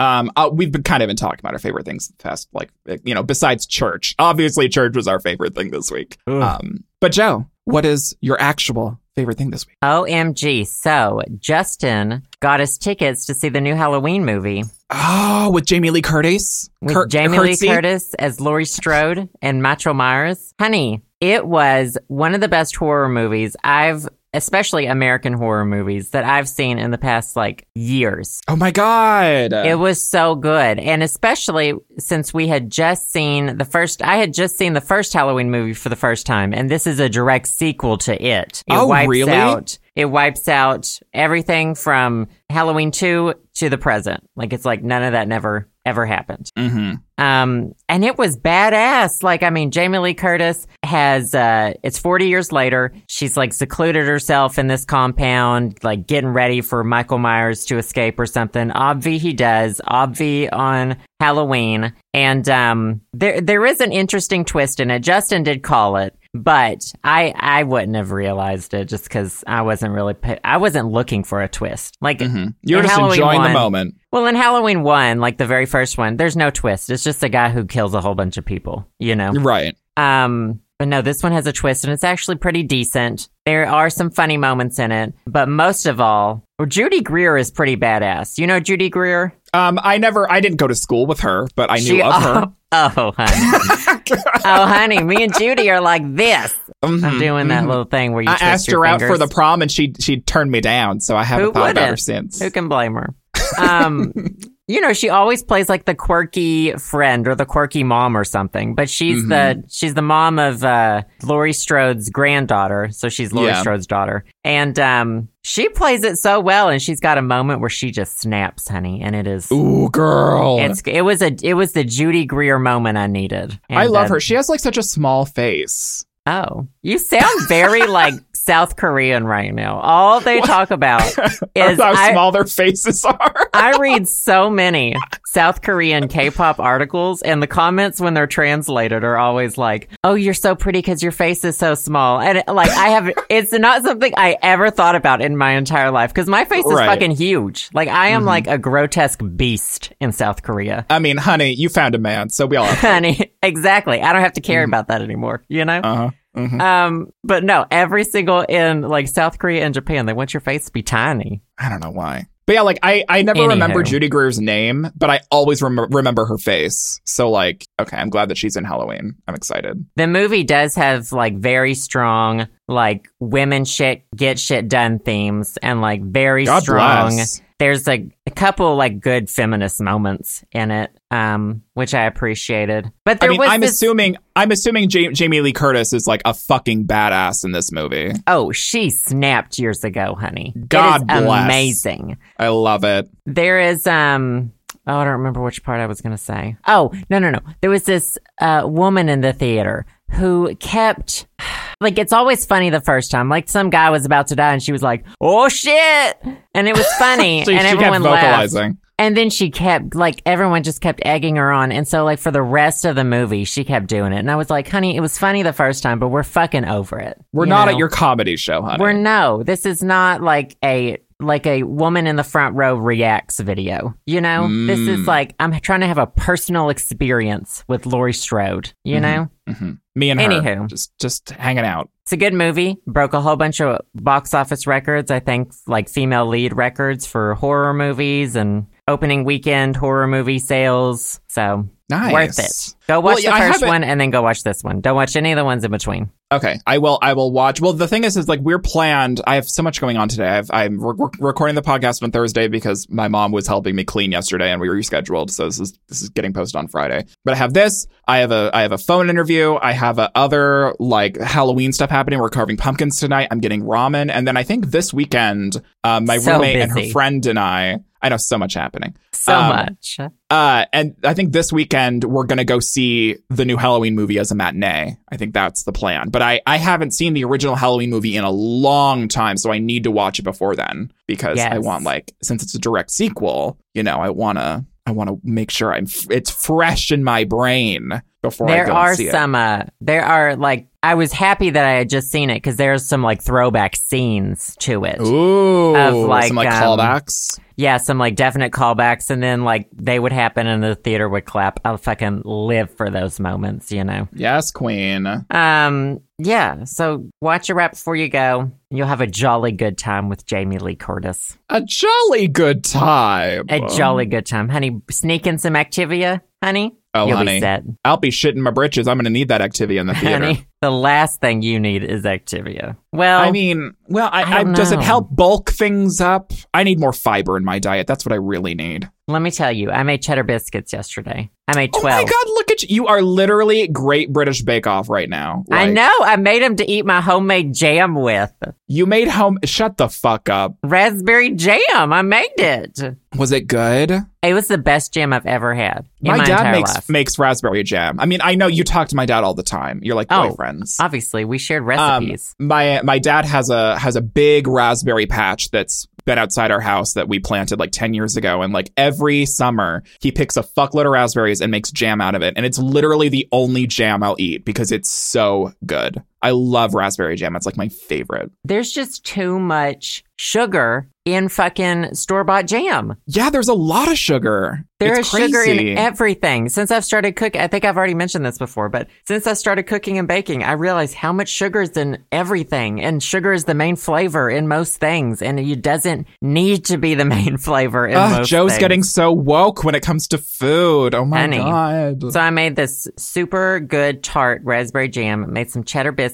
Um, uh, we've been kind of been talking about our favorite things the past, like you know, besides church. Obviously, church was our favorite thing this week. Ugh. Um, but Joe, what is your actual favorite thing this week? OMG. So, Justin got us tickets to see the new Halloween movie Oh, with Jamie Lee Curtis, with Cur- Jamie Curtsy? Lee Curtis as Laurie Strode and Michael Myers. Honey, it was one of the best horror movies I've, especially American horror movies, that I've seen in the past like years. Oh my god! It was so good. And especially since we had just seen the first, I had just seen the first Halloween movie for the first time. And this is a direct sequel to it. It Oh, really? out, it wipes out everything from Halloween 2 to the present. Like it's like none of that never, ever happened. hmm Um, and it was badass. Like, I mean, Jamie Lee Curtis has, uh, it's 40 years later. She's like secluded herself in this compound, like getting ready for Michael Myers to escape or something. Obvi he does. Obvi on Halloween. And, um, there, there is an interesting twist in it. Justin did call it. But I I wouldn't have realized it just because I wasn't really I wasn't looking for a twist. Like hmm You're just Halloween enjoying the moment. well, in Halloween 1, like the very first one, there's no twist. It's just a guy who kills a whole bunch of people, you know? Right. Um, but no, this one has a twist and it's actually pretty decent. There are some funny moments in it, but most of all, Judy Greer is pretty badass. You know Judy Greer? Um, I never, I didn't go to school with her, but I knew She- of her. Oh, honey. oh, honey, me and Judy are like this. I'm Mhm, doing that mhm. little thing where you I asked her out for the prom, and she she turned me down. So I haven't Who thought about her since. Who can blame her? Um, you know, she always plays like the quirky friend or the quirky mom or something. But she's Mm-hmm. the she's the mom of uh, Laurie Strode's granddaughter, so she's Laurie Yeah. Strode's daughter, and um, she plays it so well. And she's got a moment where she just snaps, honey, and it is. Ooh, girl. It's it was a it was the Judy Greer moment I needed. I love uh, her. She has like such a small face. Oh, you sound very like South Korean right now. All they talk about is how I, small their faces are. I read so many South Korean K-pop articles, and the comments when they're translated are always like, "Oh, you're so pretty because your face is so small." And like, I have, it's not something I ever thought about in my entire life because my face is Right. fucking huge. Like, I am like a grotesque beast in South Korea. I mean, honey, you found a man, so we all. have Honey, exactly. I don't have to care about that anymore. You know. Uh huh. hmm Um, but no, every single in like South Korea and Japan, they want your face to be tiny. I don't know why. But yeah, like I, I never Anywho. remember Judy Greer's name, but I always rem- remember her face. So like, okay, I'm glad that she's in Halloween. I'm excited. The movie does have like very strong like women shit get shit done themes and like very God strong. bless. There's a, a couple like good feminist moments in it, um, which I appreciated. But I there mean, was I'm this, assuming I'm assuming Ja- Jamie Lee Curtis is like a fucking badass in this movie. oh, she snapped years ago, honey. God bless. amazing. I love it. There is um oh I don't remember which part I was gonna say. Oh, no no no. There was this uh woman in the theater who kept like it's always funny the first time. Like some guy was about to die and she was like, Oh shit and it was funny So and everyone laughed. And then she kept like everyone just kept egging her on. And so like for the rest of the movie she kept doing it. And I was like, honey, it was funny the first time, but we're fucking over it. We're You not know? at your comedy show, honey. We're no. This is not like a like a woman in the front row reacts video. You know, this is Mm. like I'm trying to have a personal experience with Laurie Strode. You Mhm. know, hmm Me and her, just just hanging out. it's a good movie. Broke a whole bunch of box office records. I think like female lead records for horror movies and opening weekend horror movie sales. So Nice. worth it. Go watch Well, the I first haven't- one and then go watch this one. Don't watch any of the ones in between. Okay, I will. I will watch. Well, the thing is, is like we're planned. I have so much going on today. I've, I'm re- re- recording the podcast on Thursday because my mom was helping me clean yesterday, and we rescheduled. So this is this is getting posted on Friday. But I have this. I have a I have a phone interview. I have a other like Halloween stuff happening. We're carving pumpkins tonight. I'm getting ramen, and then I think this weekend, uh, my So roommate and her friend and I. I know so much happening. So Um, much. Uh, and I think this weekend we're gonna go see the new Halloween movie as a matinee. I think that's the plan. But I, I haven't seen the original Halloween movie in a long time, so I need to watch it before then because I want like since it's a direct sequel, you know, I wanna I want to make sure I'm f- it's fresh in my brain before I There are some, uh, there are like, I was happy that I had just seen it because there's some like throwback scenes to it. Ooh, Of, like, some like um, callbacks. Yeah, some like definite callbacks, and then like they would happen and the theater would clap. I'll fucking live for those moments, you know? Yes, Queen. Um, yeah, so watch it right before you go. You'll have a jolly good time with Jamie Lee Curtis. A jolly good time. A jolly good time. Honey, sneak in some Activia, honey. Oh, You'll honey. be set. I'll be shitting my britches. I'm gonna need that activity in the theater. Honey, the last thing you need is Activia. Well, I mean, well, I, I I, does it help bulk things up? I need more fiber in my diet. That's what I really need. let me tell you, I made cheddar biscuits yesterday. I made oh twelve. Oh 12. my god, look at you. You are literally Great British Bake Off right now. I know. I made them to eat my homemade jam with. You made home. Shut the fuck up. Raspberry jam. I made it. Was it good? It was the best jam I've ever had in my, my dad entire makes life. makes raspberry jam. I mean, I know you talk to my dad all the time. You're like Oh, boyfriends. Obviously, we shared Um, recipes. my my dad has a has a big raspberry patch that's been outside our house that we planted like 10 years ago and like every summer he picks a fuckload of raspberries and makes jam out of it and it's literally the only jam I'll eat because it's so good. I love raspberry jam. It's like my favorite. There's just too much sugar in fucking store bought jam. Yeah, there's a lot of sugar. There is it's sugar crazy. in everything. Since I've started cooking, I think I've already mentioned this before, but since I started cooking and baking, I realized how much sugar is in everything. And sugar is the main flavor in most things. And it doesn't need to be the main flavor in Ugh, Joe's things. getting so woke when it comes to food. Oh my Honey. god. So I made this super good tart raspberry jam, made some cheddar biscuits.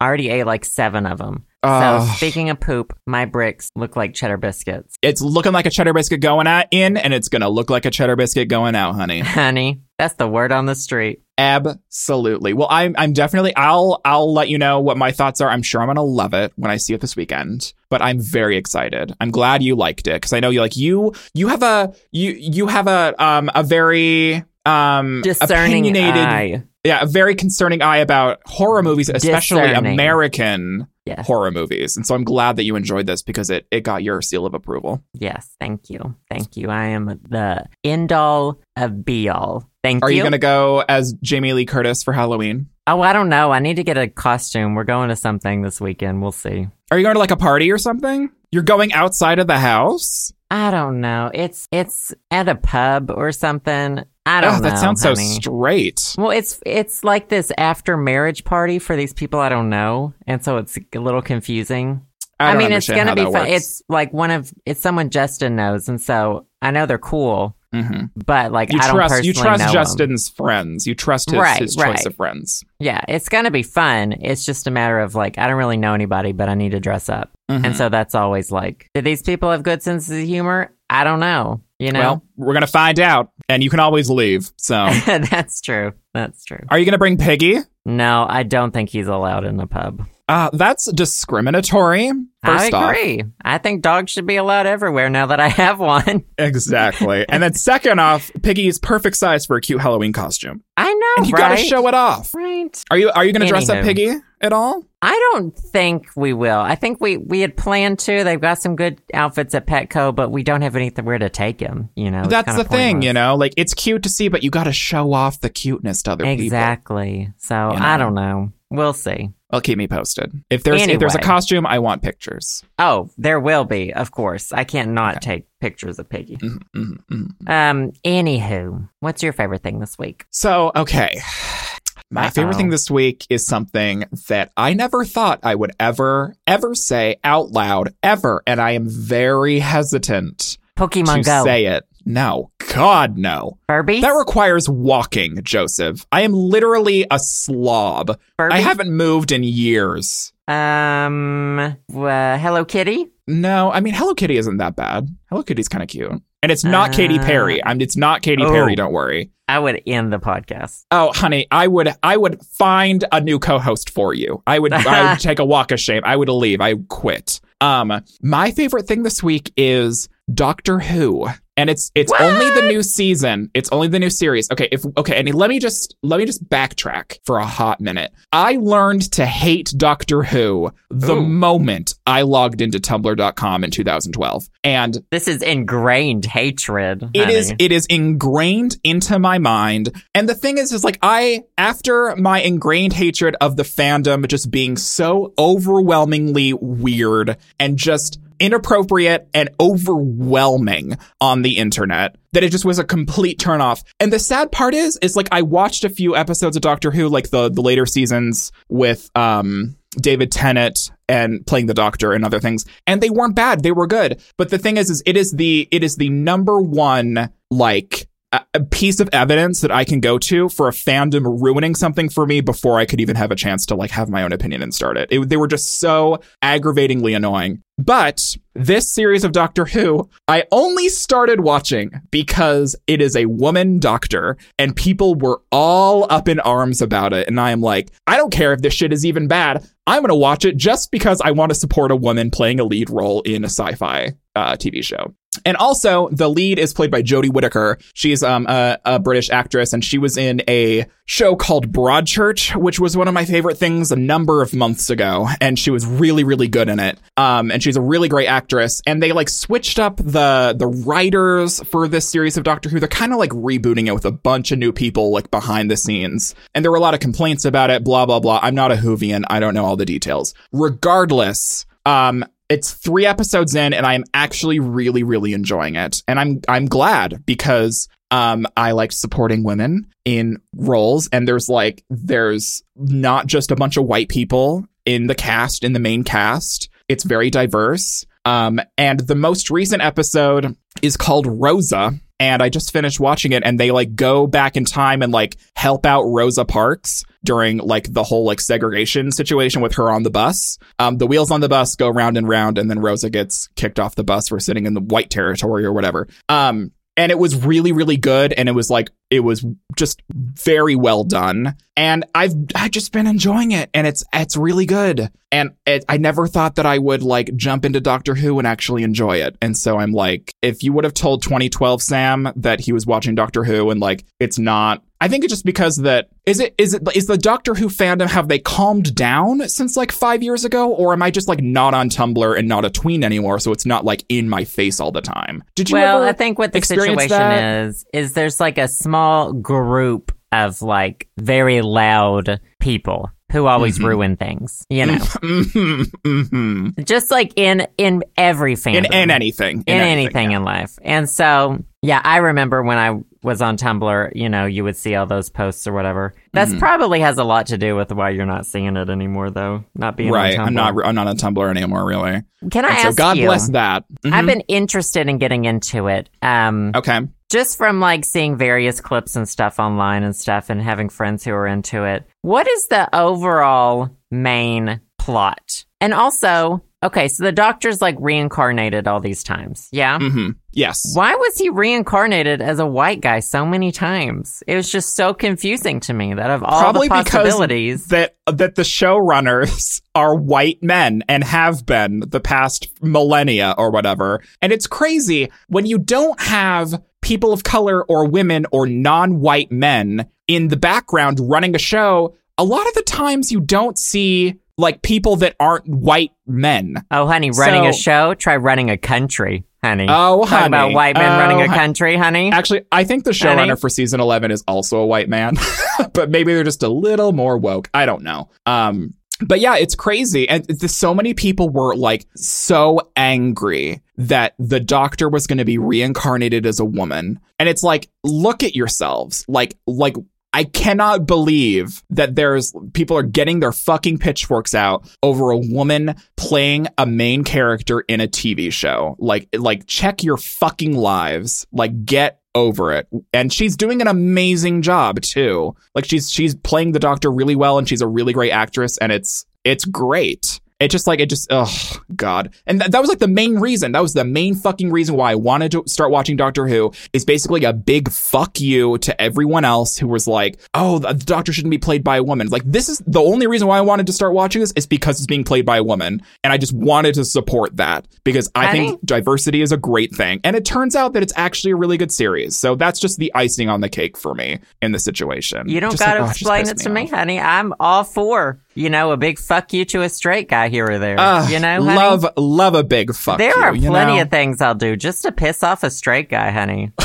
I already ate like seven of them. Ugh. So speaking of poop, my bricks look like cheddar biscuits. it's looking like a cheddar biscuit going out in and it's going to look like a cheddar biscuit going out, honey. Honey, that's the word on the street. Absolutely. Well, I'm I'm definitely I'll I'll let you know what my thoughts are. I'm sure I'm gonna love it when I see it this weekend. But I'm very excited. I'm glad you liked it because I know you like you you have a you you have a um a very um Discerning opinionated eye. Yeah a very concerning eye about horror movies, especially Discerning. American Yes. horror movies. And so I'm glad that you enjoyed this because it it got your seal of approval. Yes, thank you. Thank you. I am the end all of be all. Thank you. Are you. you gonna go as Jamie Lee Curtis for Halloween? oh, I don't know. I need to get a costume. We're going to something this weekend. We'll see. Are you going to like a party or something? You're going outside of the house? I don't know. It's it's at a pub or something. I don't ah, Ugh, know. that sounds so straight. Well, it's it's like this after marriage party for these people I don't know, and so it's a little confusing. I, don't mean, it's gonna be fun. works. It's like one of it's someone Justin knows, and so I know they're cool, Mhm. but like You I don't trust you trust. Justin's friends. You trust his, Right, his choice of friends. Yeah, it's gonna be fun. It's just a matter of like I don't really know anybody, but I need to dress up, Mhm. and so that's always like, do these people have good senses of humor? I don't know. You know, Well, we're gonna find out, and you can always leave. So, that's true. That's true. are you gonna bring Piggy? No, I don't think he's allowed in the pub. Uh, that's discriminatory. First I off, agree. I think dogs should be allowed everywhere now that I have one. exactly. and then second off, Piggy is perfect size for a cute Halloween costume, I know, and you right? gotta show it off. Right. Are you are you gonna dress up Piggy at all? I don't think we will. I think we we had planned to. They've got some good outfits at Petco, but we don't have anywhere to take him. You know, That's the thing, pointless. you know. Like it's cute to see, but you gotta show off the cuteness to other people. Exactly. So You know? I don't know. We'll see. Well, keep me posted. If there's if there's a costume, I want pictures. Oh, there will be, of course. I can't not take pictures of Piggy. Mhm, mhm, mhm. Um, anywho, what's your favorite thing this week? So, okay. My favorite Uh-oh. thing this week is something that I never thought I would ever, ever say out loud, ever. And I am very hesitant Pokemon to Go. say it. No, God, no. Furby? That requires walking, Joseph. I am literally a slob. Furby? I haven't moved in years. Um, uh, Hello Kitty? No, I mean Hello Kitty isn't that bad. Hello Kitty's kind of cute, and it's not Katy Uh, Perry. I'm. It's not Katy oh. Perry. Don't worry. I would end the podcast. Oh, honey, I would. I would find a new co-host for you. I would. I would take a walk of shame. I would leave. I would quit. Um, my favorite thing this week is Doctor Who. And it's it's What? only the new season. It's only the new series. Okay, if okay, and let me just let me just backtrack for a hot minute. I learned to hate Doctor Who the Ooh. moment I logged into tumblr.com in 2012. And This is ingrained hatred. It is it is ingrained into my mind. And the thing is is like I after my ingrained hatred of the fandom just being so overwhelmingly weird and just inappropriate and overwhelming on the internet that it just was a complete turnoff. And the sad part is is like I watched a few episodes of Doctor Who like the the later seasons with um David Tennant and playing the doctor and other things and they weren't bad they were good but the thing is is it is the it is the number one like a piece of evidence that I can go to for a fandom ruining something for me before I could even have a chance to like have my own opinion and start it. it they were just so aggravatingly annoying. But this series of Doctor Who, I only started watching because it is a woman doctor and people were all up in arms about it. And I am like, I don't care if this shit is even bad. I'm going to watch it just because I want to support a woman playing a lead role in a sci fi uh, TV show. And also, the lead is played by Jodie Whittaker. She's um, a, a British actress, and she was in a show called Broadchurch, which was one of my favorite things a number of months ago. And she was really, really good in it. Um, and she's a really great actress. And they like switched up the the writers for this series of Doctor Who. They're kind of like rebooting it with a bunch of new people like behind the scenes. And there were a lot of complaints about it. Blah blah blah. I'm not a Whovian. I don't know all the details. Regardless, um, it's three episodes in and I'm actually really, really enjoying it. And I'm I'm glad because um I like supporting women in roles and there's like there's not just a bunch of white people in the cast, in the main cast. It's very diverse. Um and the most recent episode is called Rosa. And I just finished watching it and they like go back in time and like help out Rosa Parks during like the whole like segregation situation with her on the bus. Um, the wheels on the bus go round and round and then Rosa gets kicked off the bus for sitting in the white territory or whatever. Um, and it was really, really good. And it was like, it was just very well done. And I've, I've just been enjoying it and it's, it's really good. And it, I never thought that I would like jump into Doctor Who and actually enjoy it. And so I'm like, if you would have told 2012 Sam that he was watching Doctor Who and like, it's not, I think it's just because that is it is it is the Doctor Who fandom have they calmed down since like five years ago, or am I just like not on Tumblr and not a tween anymore, so it's not like in my face all the time? Did you well, I think what the situation that? is is there's like a small group of like very loud people who always Mhm. ruin things. You know, Mhm, mhm. just like in in every fandom, in in anything in anything yeah. in life. And so, yeah, I remember when I was on Tumblr, you know, you would see all those posts or whatever. That's Mhm. probably has a lot to do with why you're not seeing it anymore, though. Not being right. On I'm not I'm not on Tumblr anymore, really. Can I And ask so God you? bless that. I've Mhm. been interested in getting into it. Um, okay. Just from like seeing various clips and stuff online and stuff and having friends who are into it. What is the overall main plot? And also, okay, so the doctor's like reincarnated all these times. Yeah. Mm-hmm. Yes. Why was he reincarnated as a white guy so many times? It was just so confusing to me that of all Probably the possibilities. that that the showrunners are white men and have been the past millennia or whatever. And it's crazy when you don't have people of color or women or non-white men in the background running a show, a lot of the times you don't see like people that aren't white men. oh, honey, running a show? Try running a country, honey. Oh, honey. Talk honey. about white men Oh, running a country, honey. Actually, I think the Honey? showrunner for season 11 is also a white man, but maybe they're just a little more woke. I don't know. Um, but yeah, it's crazy. And so many people were like so angry that the doctor was going to be reincarnated as a woman. And it's like, look at yourselves. Like, like, I cannot believe that there's people are getting their fucking pitchforks out over a woman playing a main character in a TV show. Like, like check your fucking lives. Like, get over it. And she's doing an amazing job too. Like she's she's playing the doctor really well and she's a really great actress and it's it's great. It just like it just oh god. And th- that was like the main reason. That was the main fucking reason why I wanted to start watching Doctor Who is basically a big fuck you to everyone else who was like, "Oh, the doctor shouldn't be played by a woman." Like this is the only reason why I wanted to start watching this is because it's being played by a woman, and I just wanted to support that because I think diversity is a great thing. And it turns out that it's actually a really good series. So that's just the icing on the cake for me in the situation. You don't Just gotta like, oh, explain pissed it to me, honey. I'm all for, you know, a big fuck you to a straight guy here or there. Ah, you know, honey? love love a big fuck There you, are you plenty know? of things I'll do just to piss off a straight guy, honey.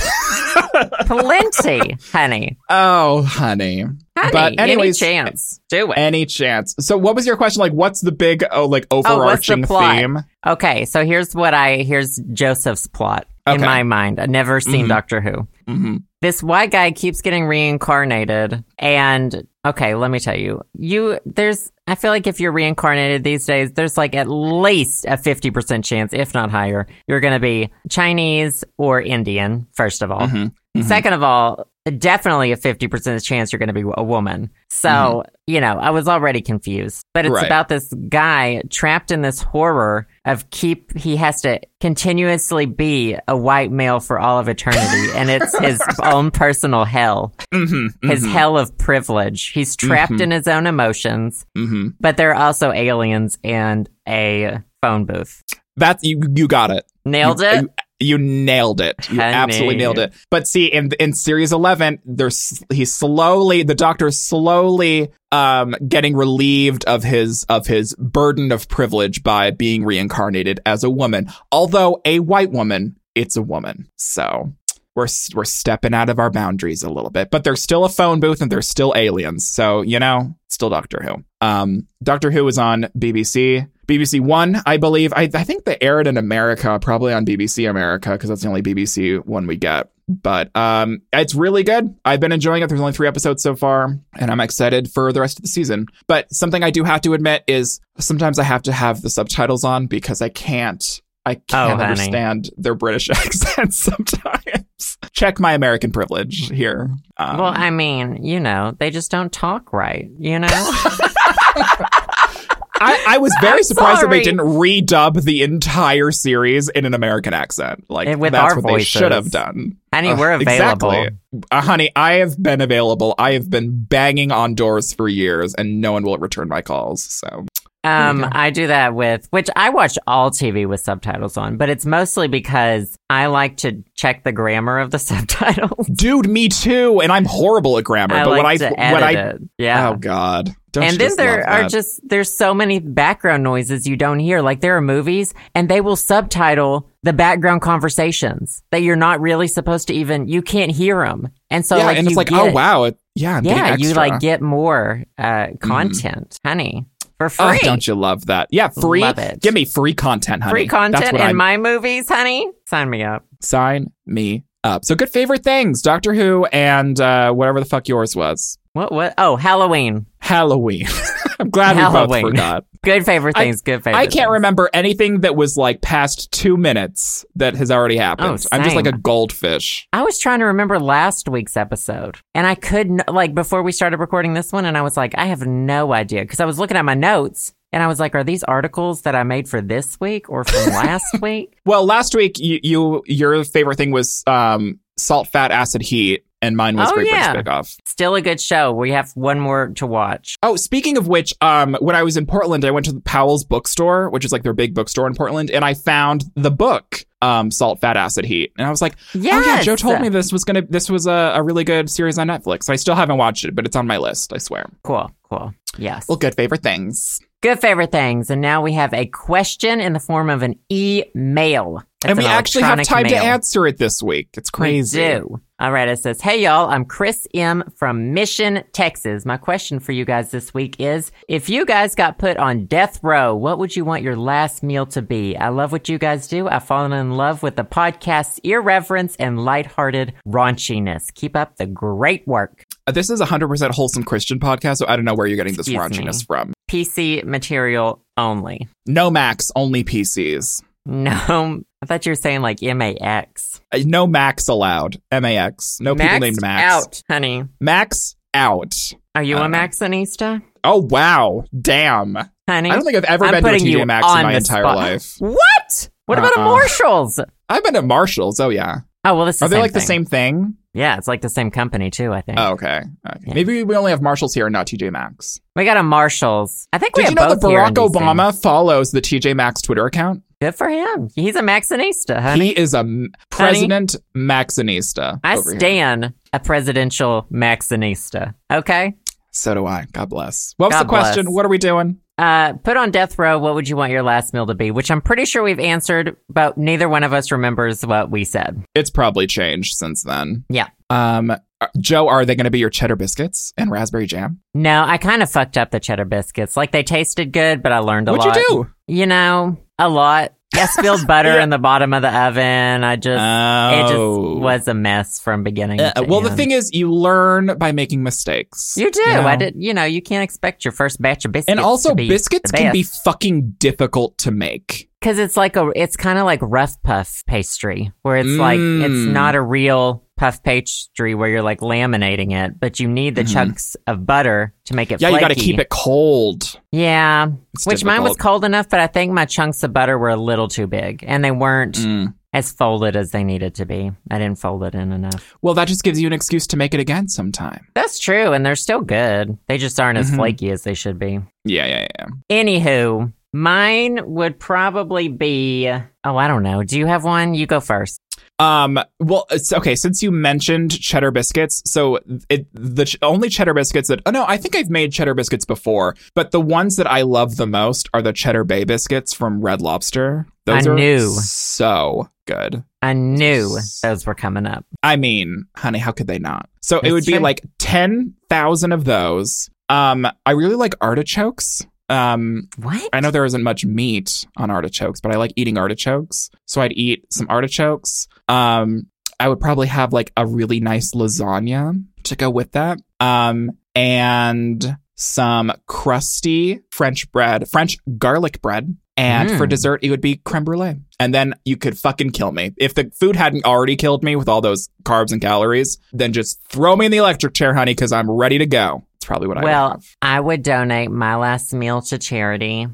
plenty, honey. Oh, honey. Honey, But anyways, any chance, do it. Any chance. So what was your question? Like what's the big oh like Oh, overarching plot? theme? Okay, so here's what I here's Joseph's plot in my mind. I've never seen Mhm. Doctor Who. hmm This white guy keeps getting reincarnated, and okay, let me tell you, you there's I feel like if you're reincarnated these days, there's like at least a fifty percent chance, if not higher, you're going to be Chinese or Indian. First of all, Mhm. Mhm. second of all, definitely a fifty percent chance you're going to be a woman. So you know, I was already confused, but it's Right. about this guy trapped in this horror of keep. He has to continuously be a white male for all of eternity, and it's his own personal hell, Mhm. his Mhm. hell of privilege. He's trapped Mhm. in his own emotions, Mhm. but there are also aliens and a phone booth. That's you you got it. Nailed You- it. You, you nailed it. You absolutely nailed it. But see, in in series eleven, there's he's slowly the doctor is slowly um getting relieved of his of his burden of privilege by being reincarnated as a woman. Although a white woman, it's a woman. So we're we're stepping out of our boundaries a little bit, but there's still a phone booth and there's still aliens. So you know, still Doctor Who. Um, Doctor Who is on BBC. BBC One, I believe. I, I think they aired in America, probably on BBC America, because that's the only BBC one we get. But um, it's really good. I've been enjoying it. There's only three episodes so far, and I'm excited for the rest of the season. But something I do have to admit is sometimes I have to have the subtitles on because I can't. I can't honey. understand their British accents sometimes. Check my American privilege here. Um, well, I mean, you know, they just don't talk right. You know. I, I was very I'm surprised that they didn't redub the entire series in an American accent. Like And with that's our what they should have done. Honey, Uh, we're available. Exactly. Uh, honey, I have been available. I have been banging on doors for years, and no one will return my calls. So Um. I do that with which I watch all TV with subtitles on, but it's mostly because I like to check the grammar of the subtitles. dude, me too. And I'm horrible at grammar. I but like when I when I it. Yeah. oh god, Don't and then there are that? just there's so many background noises you don't hear. Like there are movies and they will subtitle the background conversations that you're not really supposed to even you can't hear them. And so yeah, like and it's like oh wow, it, yeah, I'm yeah, you. Mm-hmm. like get more uh content, honey, for oh, free. Oh, don't you love that? Yeah, free. Love it. Give me free content, honey. Free content in I'm my movies, honey. Sign me up. sign me up. So good favorite things, Doctor Who and uh, whatever the fuck yours was. What what? Oh, Halloween. Halloween. I'm glad we Halloween. both forgot. Good favorite I- things. good favorite. I can't things. remember anything that was like past two minutes that has already happened. Oh, I'm just like a goldfish. I was trying to remember last week's episode, and I couldn't like before we started recording this one, and I was like, I have no idea because I was looking at my notes, and I was like, are these articles that I made for this week or from last week? Well, last week you, you your favorite thing was um, salt, fat, acid, heat, and mine was Oh, Great yeah. British Bake Off. Still a good show. We have one more to watch. Oh, speaking of which, um, when I was in Portland, I went to the Powell's bookstore, which is like their big bookstore in Portland, and I found the book, um, Salt, Fat, Acid, Heat, and I was like, Yes. "Oh yeah, Joe told me this was gonna, this was a, a really good series on Netflix." I still haven't watched it, but it's on my list. I swear. Cool, cool. Yes. Well, good favorite things, Good favorite things. And now we have a question in the form of an email. That's and we an actually have time to answer it this week. It's crazy. We do. All right, it says, Hey y'all, I'm Chris M from Mission, Texas. My question for you guys this week is if you guys got put on death row, what would you want your last meal to be? I love what you guys do. I've fallen in love with the podcast's irreverence and lighthearted raunchiness. Keep up the great work. Uh, This is a 100% wholesome Christian podcast, so I don't know where you're getting this Excuse raunchiness me. from. PC material only. No Max, only PCs. No, I thought you were saying like MAX. Uh, No Max allowed. MAX. No people named Max. out, honey. Max out. Are you I a. Maxxinista, Oh, wow. Damn. honey? I don't think I've ever I'm been to a TJ Maxx in my entire spot. life. What? What about a Uh-uh. Marshalls? I've been to Marshalls. Oh, yeah. Oh well, this is Are the they same like the same thing? Yeah, it's like the same company too. I think Oh, okay. okay. Yeah. Maybe we only have Marshalls here and not TJ Maxx. we got a Marshalls. I think we Did have you know that Barack. Obama follows the TJ Maxx Twitter account? Good for him. He's a Maxxinista, honey. He is a m- president Maxxinista. I here. a presidential Maxxinista. Okay. So do I. God bless. What was God the question? bless. What are we doing? Uh, put on death row. What would you want your last meal to be? Which I'm pretty sure we've answered, but neither one of us remembers what we said. It's probably changed since then. Yeah. Um, uh, Joe, are they going to be your cheddar biscuits and raspberry jam? No, I kind of fucked up the cheddar biscuits. Like they tasted good, but I learned a What'd lot. you do? You know, a lot. I spilled butter Yeah. in the bottom of the oven. I just, it Oh. just was a mess from beginning. Uh, well, the thing is, you learn by making mistakes. you do. know? I did. You know, you can't expect your first batch of biscuits. And also, biscuits can be fucking difficult to make. because it's like a it's kind of like rough puff pastry where it's like it's Mm. not a real puff pastry where you're like laminating it but you need the Mhm. chunks of butter to make it Yeah, you got to keep it cold. yeah It's which mine was cold enough but i think my chunks of butter were a little too big and they weren't Mm. as folded as they needed to be i didn't fold it in enough Well, that just gives you an excuse to make it again sometime. that's true and they're still good they just aren't as Mhm. flaky as they should be Yeah, yeah, yeah. anywho mine would probably be oh i don't know do you have one you go first Um. Well, it's okay. Since you mentioned cheddar biscuits, so it the ch- only cheddar biscuits that oh no, I think I've made cheddar biscuits before, but the ones that I love the most are the cheddar bay biscuits from Red Lobster. Those I are knew. so good. I knew those were coming up. I mean, honey, how could they not? So it would be true. like ten thousand of those. Um, I really like artichokes. Um, What? I know there isn't much meat on artichokes, but I like eating artichokes. So I'd eat some artichokes. Um, I would probably have like a really nice lasagna to go with that. Um, and some crusty French bread, French garlic bread. And for Mm. dessert, it would be creme brulee. And then you could fucking kill me. If the food hadn't already killed me with all those carbs and calories, then just throw me in the electric chair, honey, because I'm ready to go. It's probably what I Well, would. I would donate my last meal to charity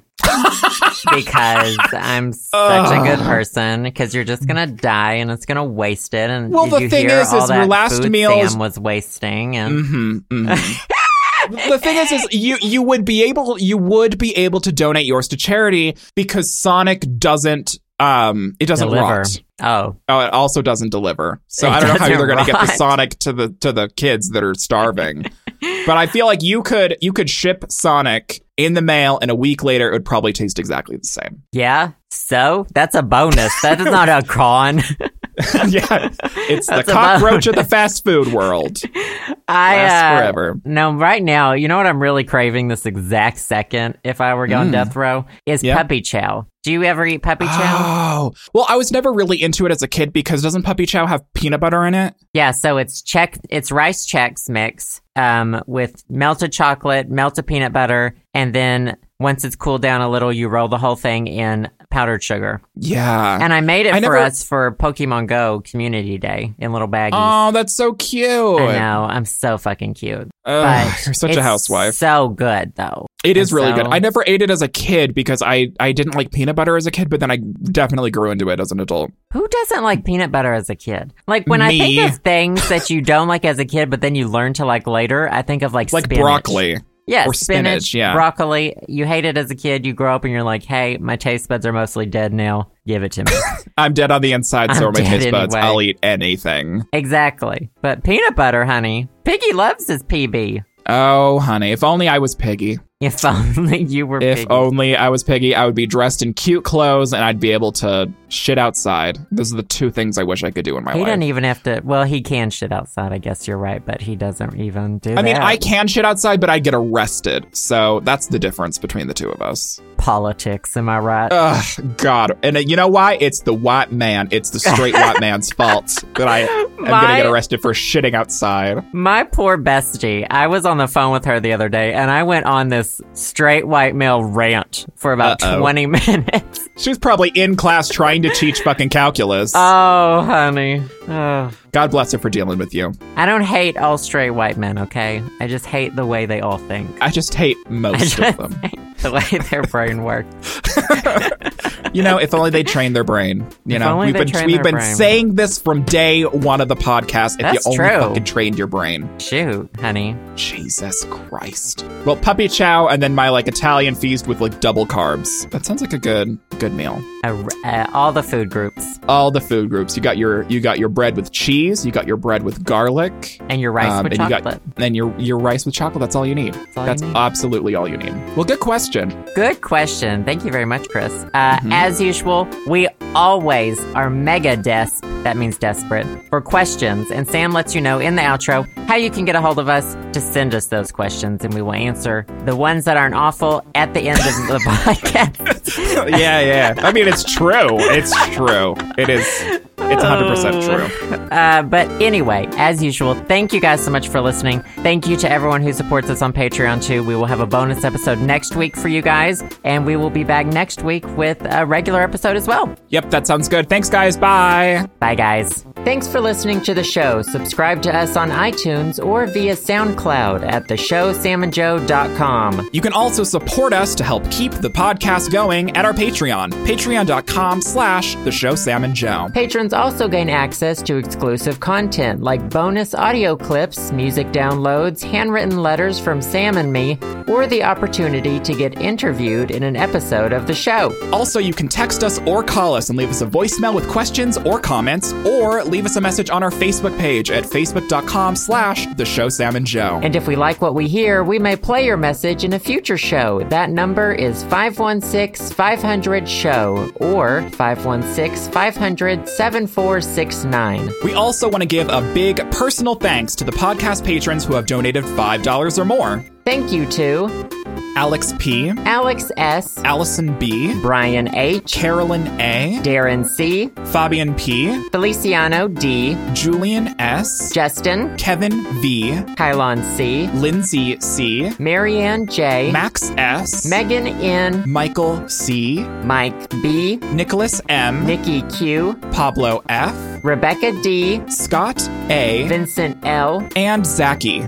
because I'm such a good person. Because you're just gonna die and it's gonna waste it. And Well, the thing is, is your last meal Sam was wasting? And Mm-hmm, the thing is, is you you would be able you would be able to donate yours to charity because Sonic doesn't um it doesn't deliver. rot. Oh, Oh, it also doesn't deliver. So It I don't know how they're going to get the. Sonic to the to the kids that are starving. but I feel like you could you could ship Sonic in the mail, and a week later it would probably taste exactly the same. yeah. So that's a bonus. That is not a con. yeah, it's the That's a cockroach of the fast food world. I Lasts uh, forever. No, right now, you know what I'm really craving this exact second. If I were going Mm. death row, is Yeah. puppy chow. Do you ever eat puppy chow? Oh, well, I was never really into it as a kid because doesn't Puppy Chow have peanut butter in it? Yeah, so it's check it's rice Chex mix um with melted chocolate, melted peanut butter, and then once it's cooled down a little, you roll the whole thing in powdered sugar. Yeah. And I made it I for never- us for Pokemon Go Community Day in little baggies. Oh, that's so cute. I know, I'm so fucking cute. Ugh, But you're such a housewife. So good though. It is And really so- good. I never ate it as a kid because I, I didn't like peanut butter as a kid, but then I definitely grew into it as an adult. Who doesn't like peanut butter as a kid? Like when I Me. think of things that you don't like as a kid, but then you learn to like later, I think of like Like spinach. broccoli. Yeah, or spinach, spinach, yeah. broccoli. You hate it as a kid. You grow up and you're like, hey, my taste buds are mostly dead now. Give it to me. I'm dead on the inside, so I'm are my taste buds. anyway. I'll eat anything. exactly. But peanut butter, honey. Piggy loves his PB. Oh, honey, if only I was Piggy. If only you were If Piggy. only I was Piggy, I would be dressed in cute clothes and I'd be able to shit outside. Those are the two things I wish I could do in my he life. He doesn't even have to. Well, he can shit outside. I guess you're right, but he doesn't even do I mean, that. I can shit outside, but I'd get arrested. So that's the difference between the two of us. Politics, am I right? Ugh, God. And uh, you know why? It's the white man. It's the straight white man's fault that I am going to get arrested for shitting outside. My poor bestie. I was on the phone with her the other day, and I went on this straight white male rant for about Uh-oh. 20 minutes. She was probably in class trying to teach fucking calculus. Oh, honey. Oh. God bless her for dealing with you. I don't hate all straight white men, okay? I just hate the way they all think. I just hate most just of them. hate the way their brain works. You know, if only they trained their brain. You If know, we've been we've been brain. saying this from day one of the podcast. If That's you only true. fucking trained your brain. Shoot, honey. Jesus Christ. Well, puppy chow and then my like Italian feast with like double carbs. That sounds like a good good meal. Uh, uh, all the food groups. All the food groups. You got your you got your bread with cheese. You got your bread with garlic. And your rice um, with and chocolate. you got and your your rice with chocolate. That's all you need. all you That's need. absolutely all you need. Well, good question. Good question. Thank you very much, Chris. Uh, Mm-hmm. As usual, we always are mega desp. That means desperate for questions. And Sam lets you know in the outro how you can get a hold of us to send us those questions, and we will answer the ones that aren't awful at the end of the podcast. yeah, yeah. I mean, it's true. It's true. It is. It's 100% true. Uh, but anyway, as usual, thank you guys so much for listening. Thank you to everyone who supports us on Patreon too. We will have a bonus episode next week for you guys, and we will be back next week with a regular episode as well. Yep, that sounds good. Thanks, guys. Bye. Bye, guys. Thanks for listening to the show. Subscribe to us on iTunes or via SoundCloud at theshowsamandjoe.com. You can also support us to help keep the podcast going at our Patreon, patreon.com slash the show Sam and Joe. Patrons also gain access to exclusive content like bonus audio clips, music downloads, handwritten letters from Sam and me, or the opportunity to get interviewed in an episode of the show. Also, you can text us or call us and leave us a voicemail with questions or comments, or leave us a message on our Facebook page at facebook.com slash the show Sam and Joe. And if we like what we hear, we may play your message in a future show. That number is 516 500 SHOW or 516 500 7469. We also want to give a big personal thanks to the podcast patrons who have donated $5 or more. Thank you to Alex P, Alex S., Allison B, Brian H., Carolyn A, Darren C., Fabian P, Feliciano D., Julian S, Justin, Kevin V, Kylon C., Lindsay C, Marianne J., Max S, Megan N., Michael C, Mike B., Nicholas M, Nikki Q., Pablo F, Rebecca D., Scott A, Vincent L., and Zachy.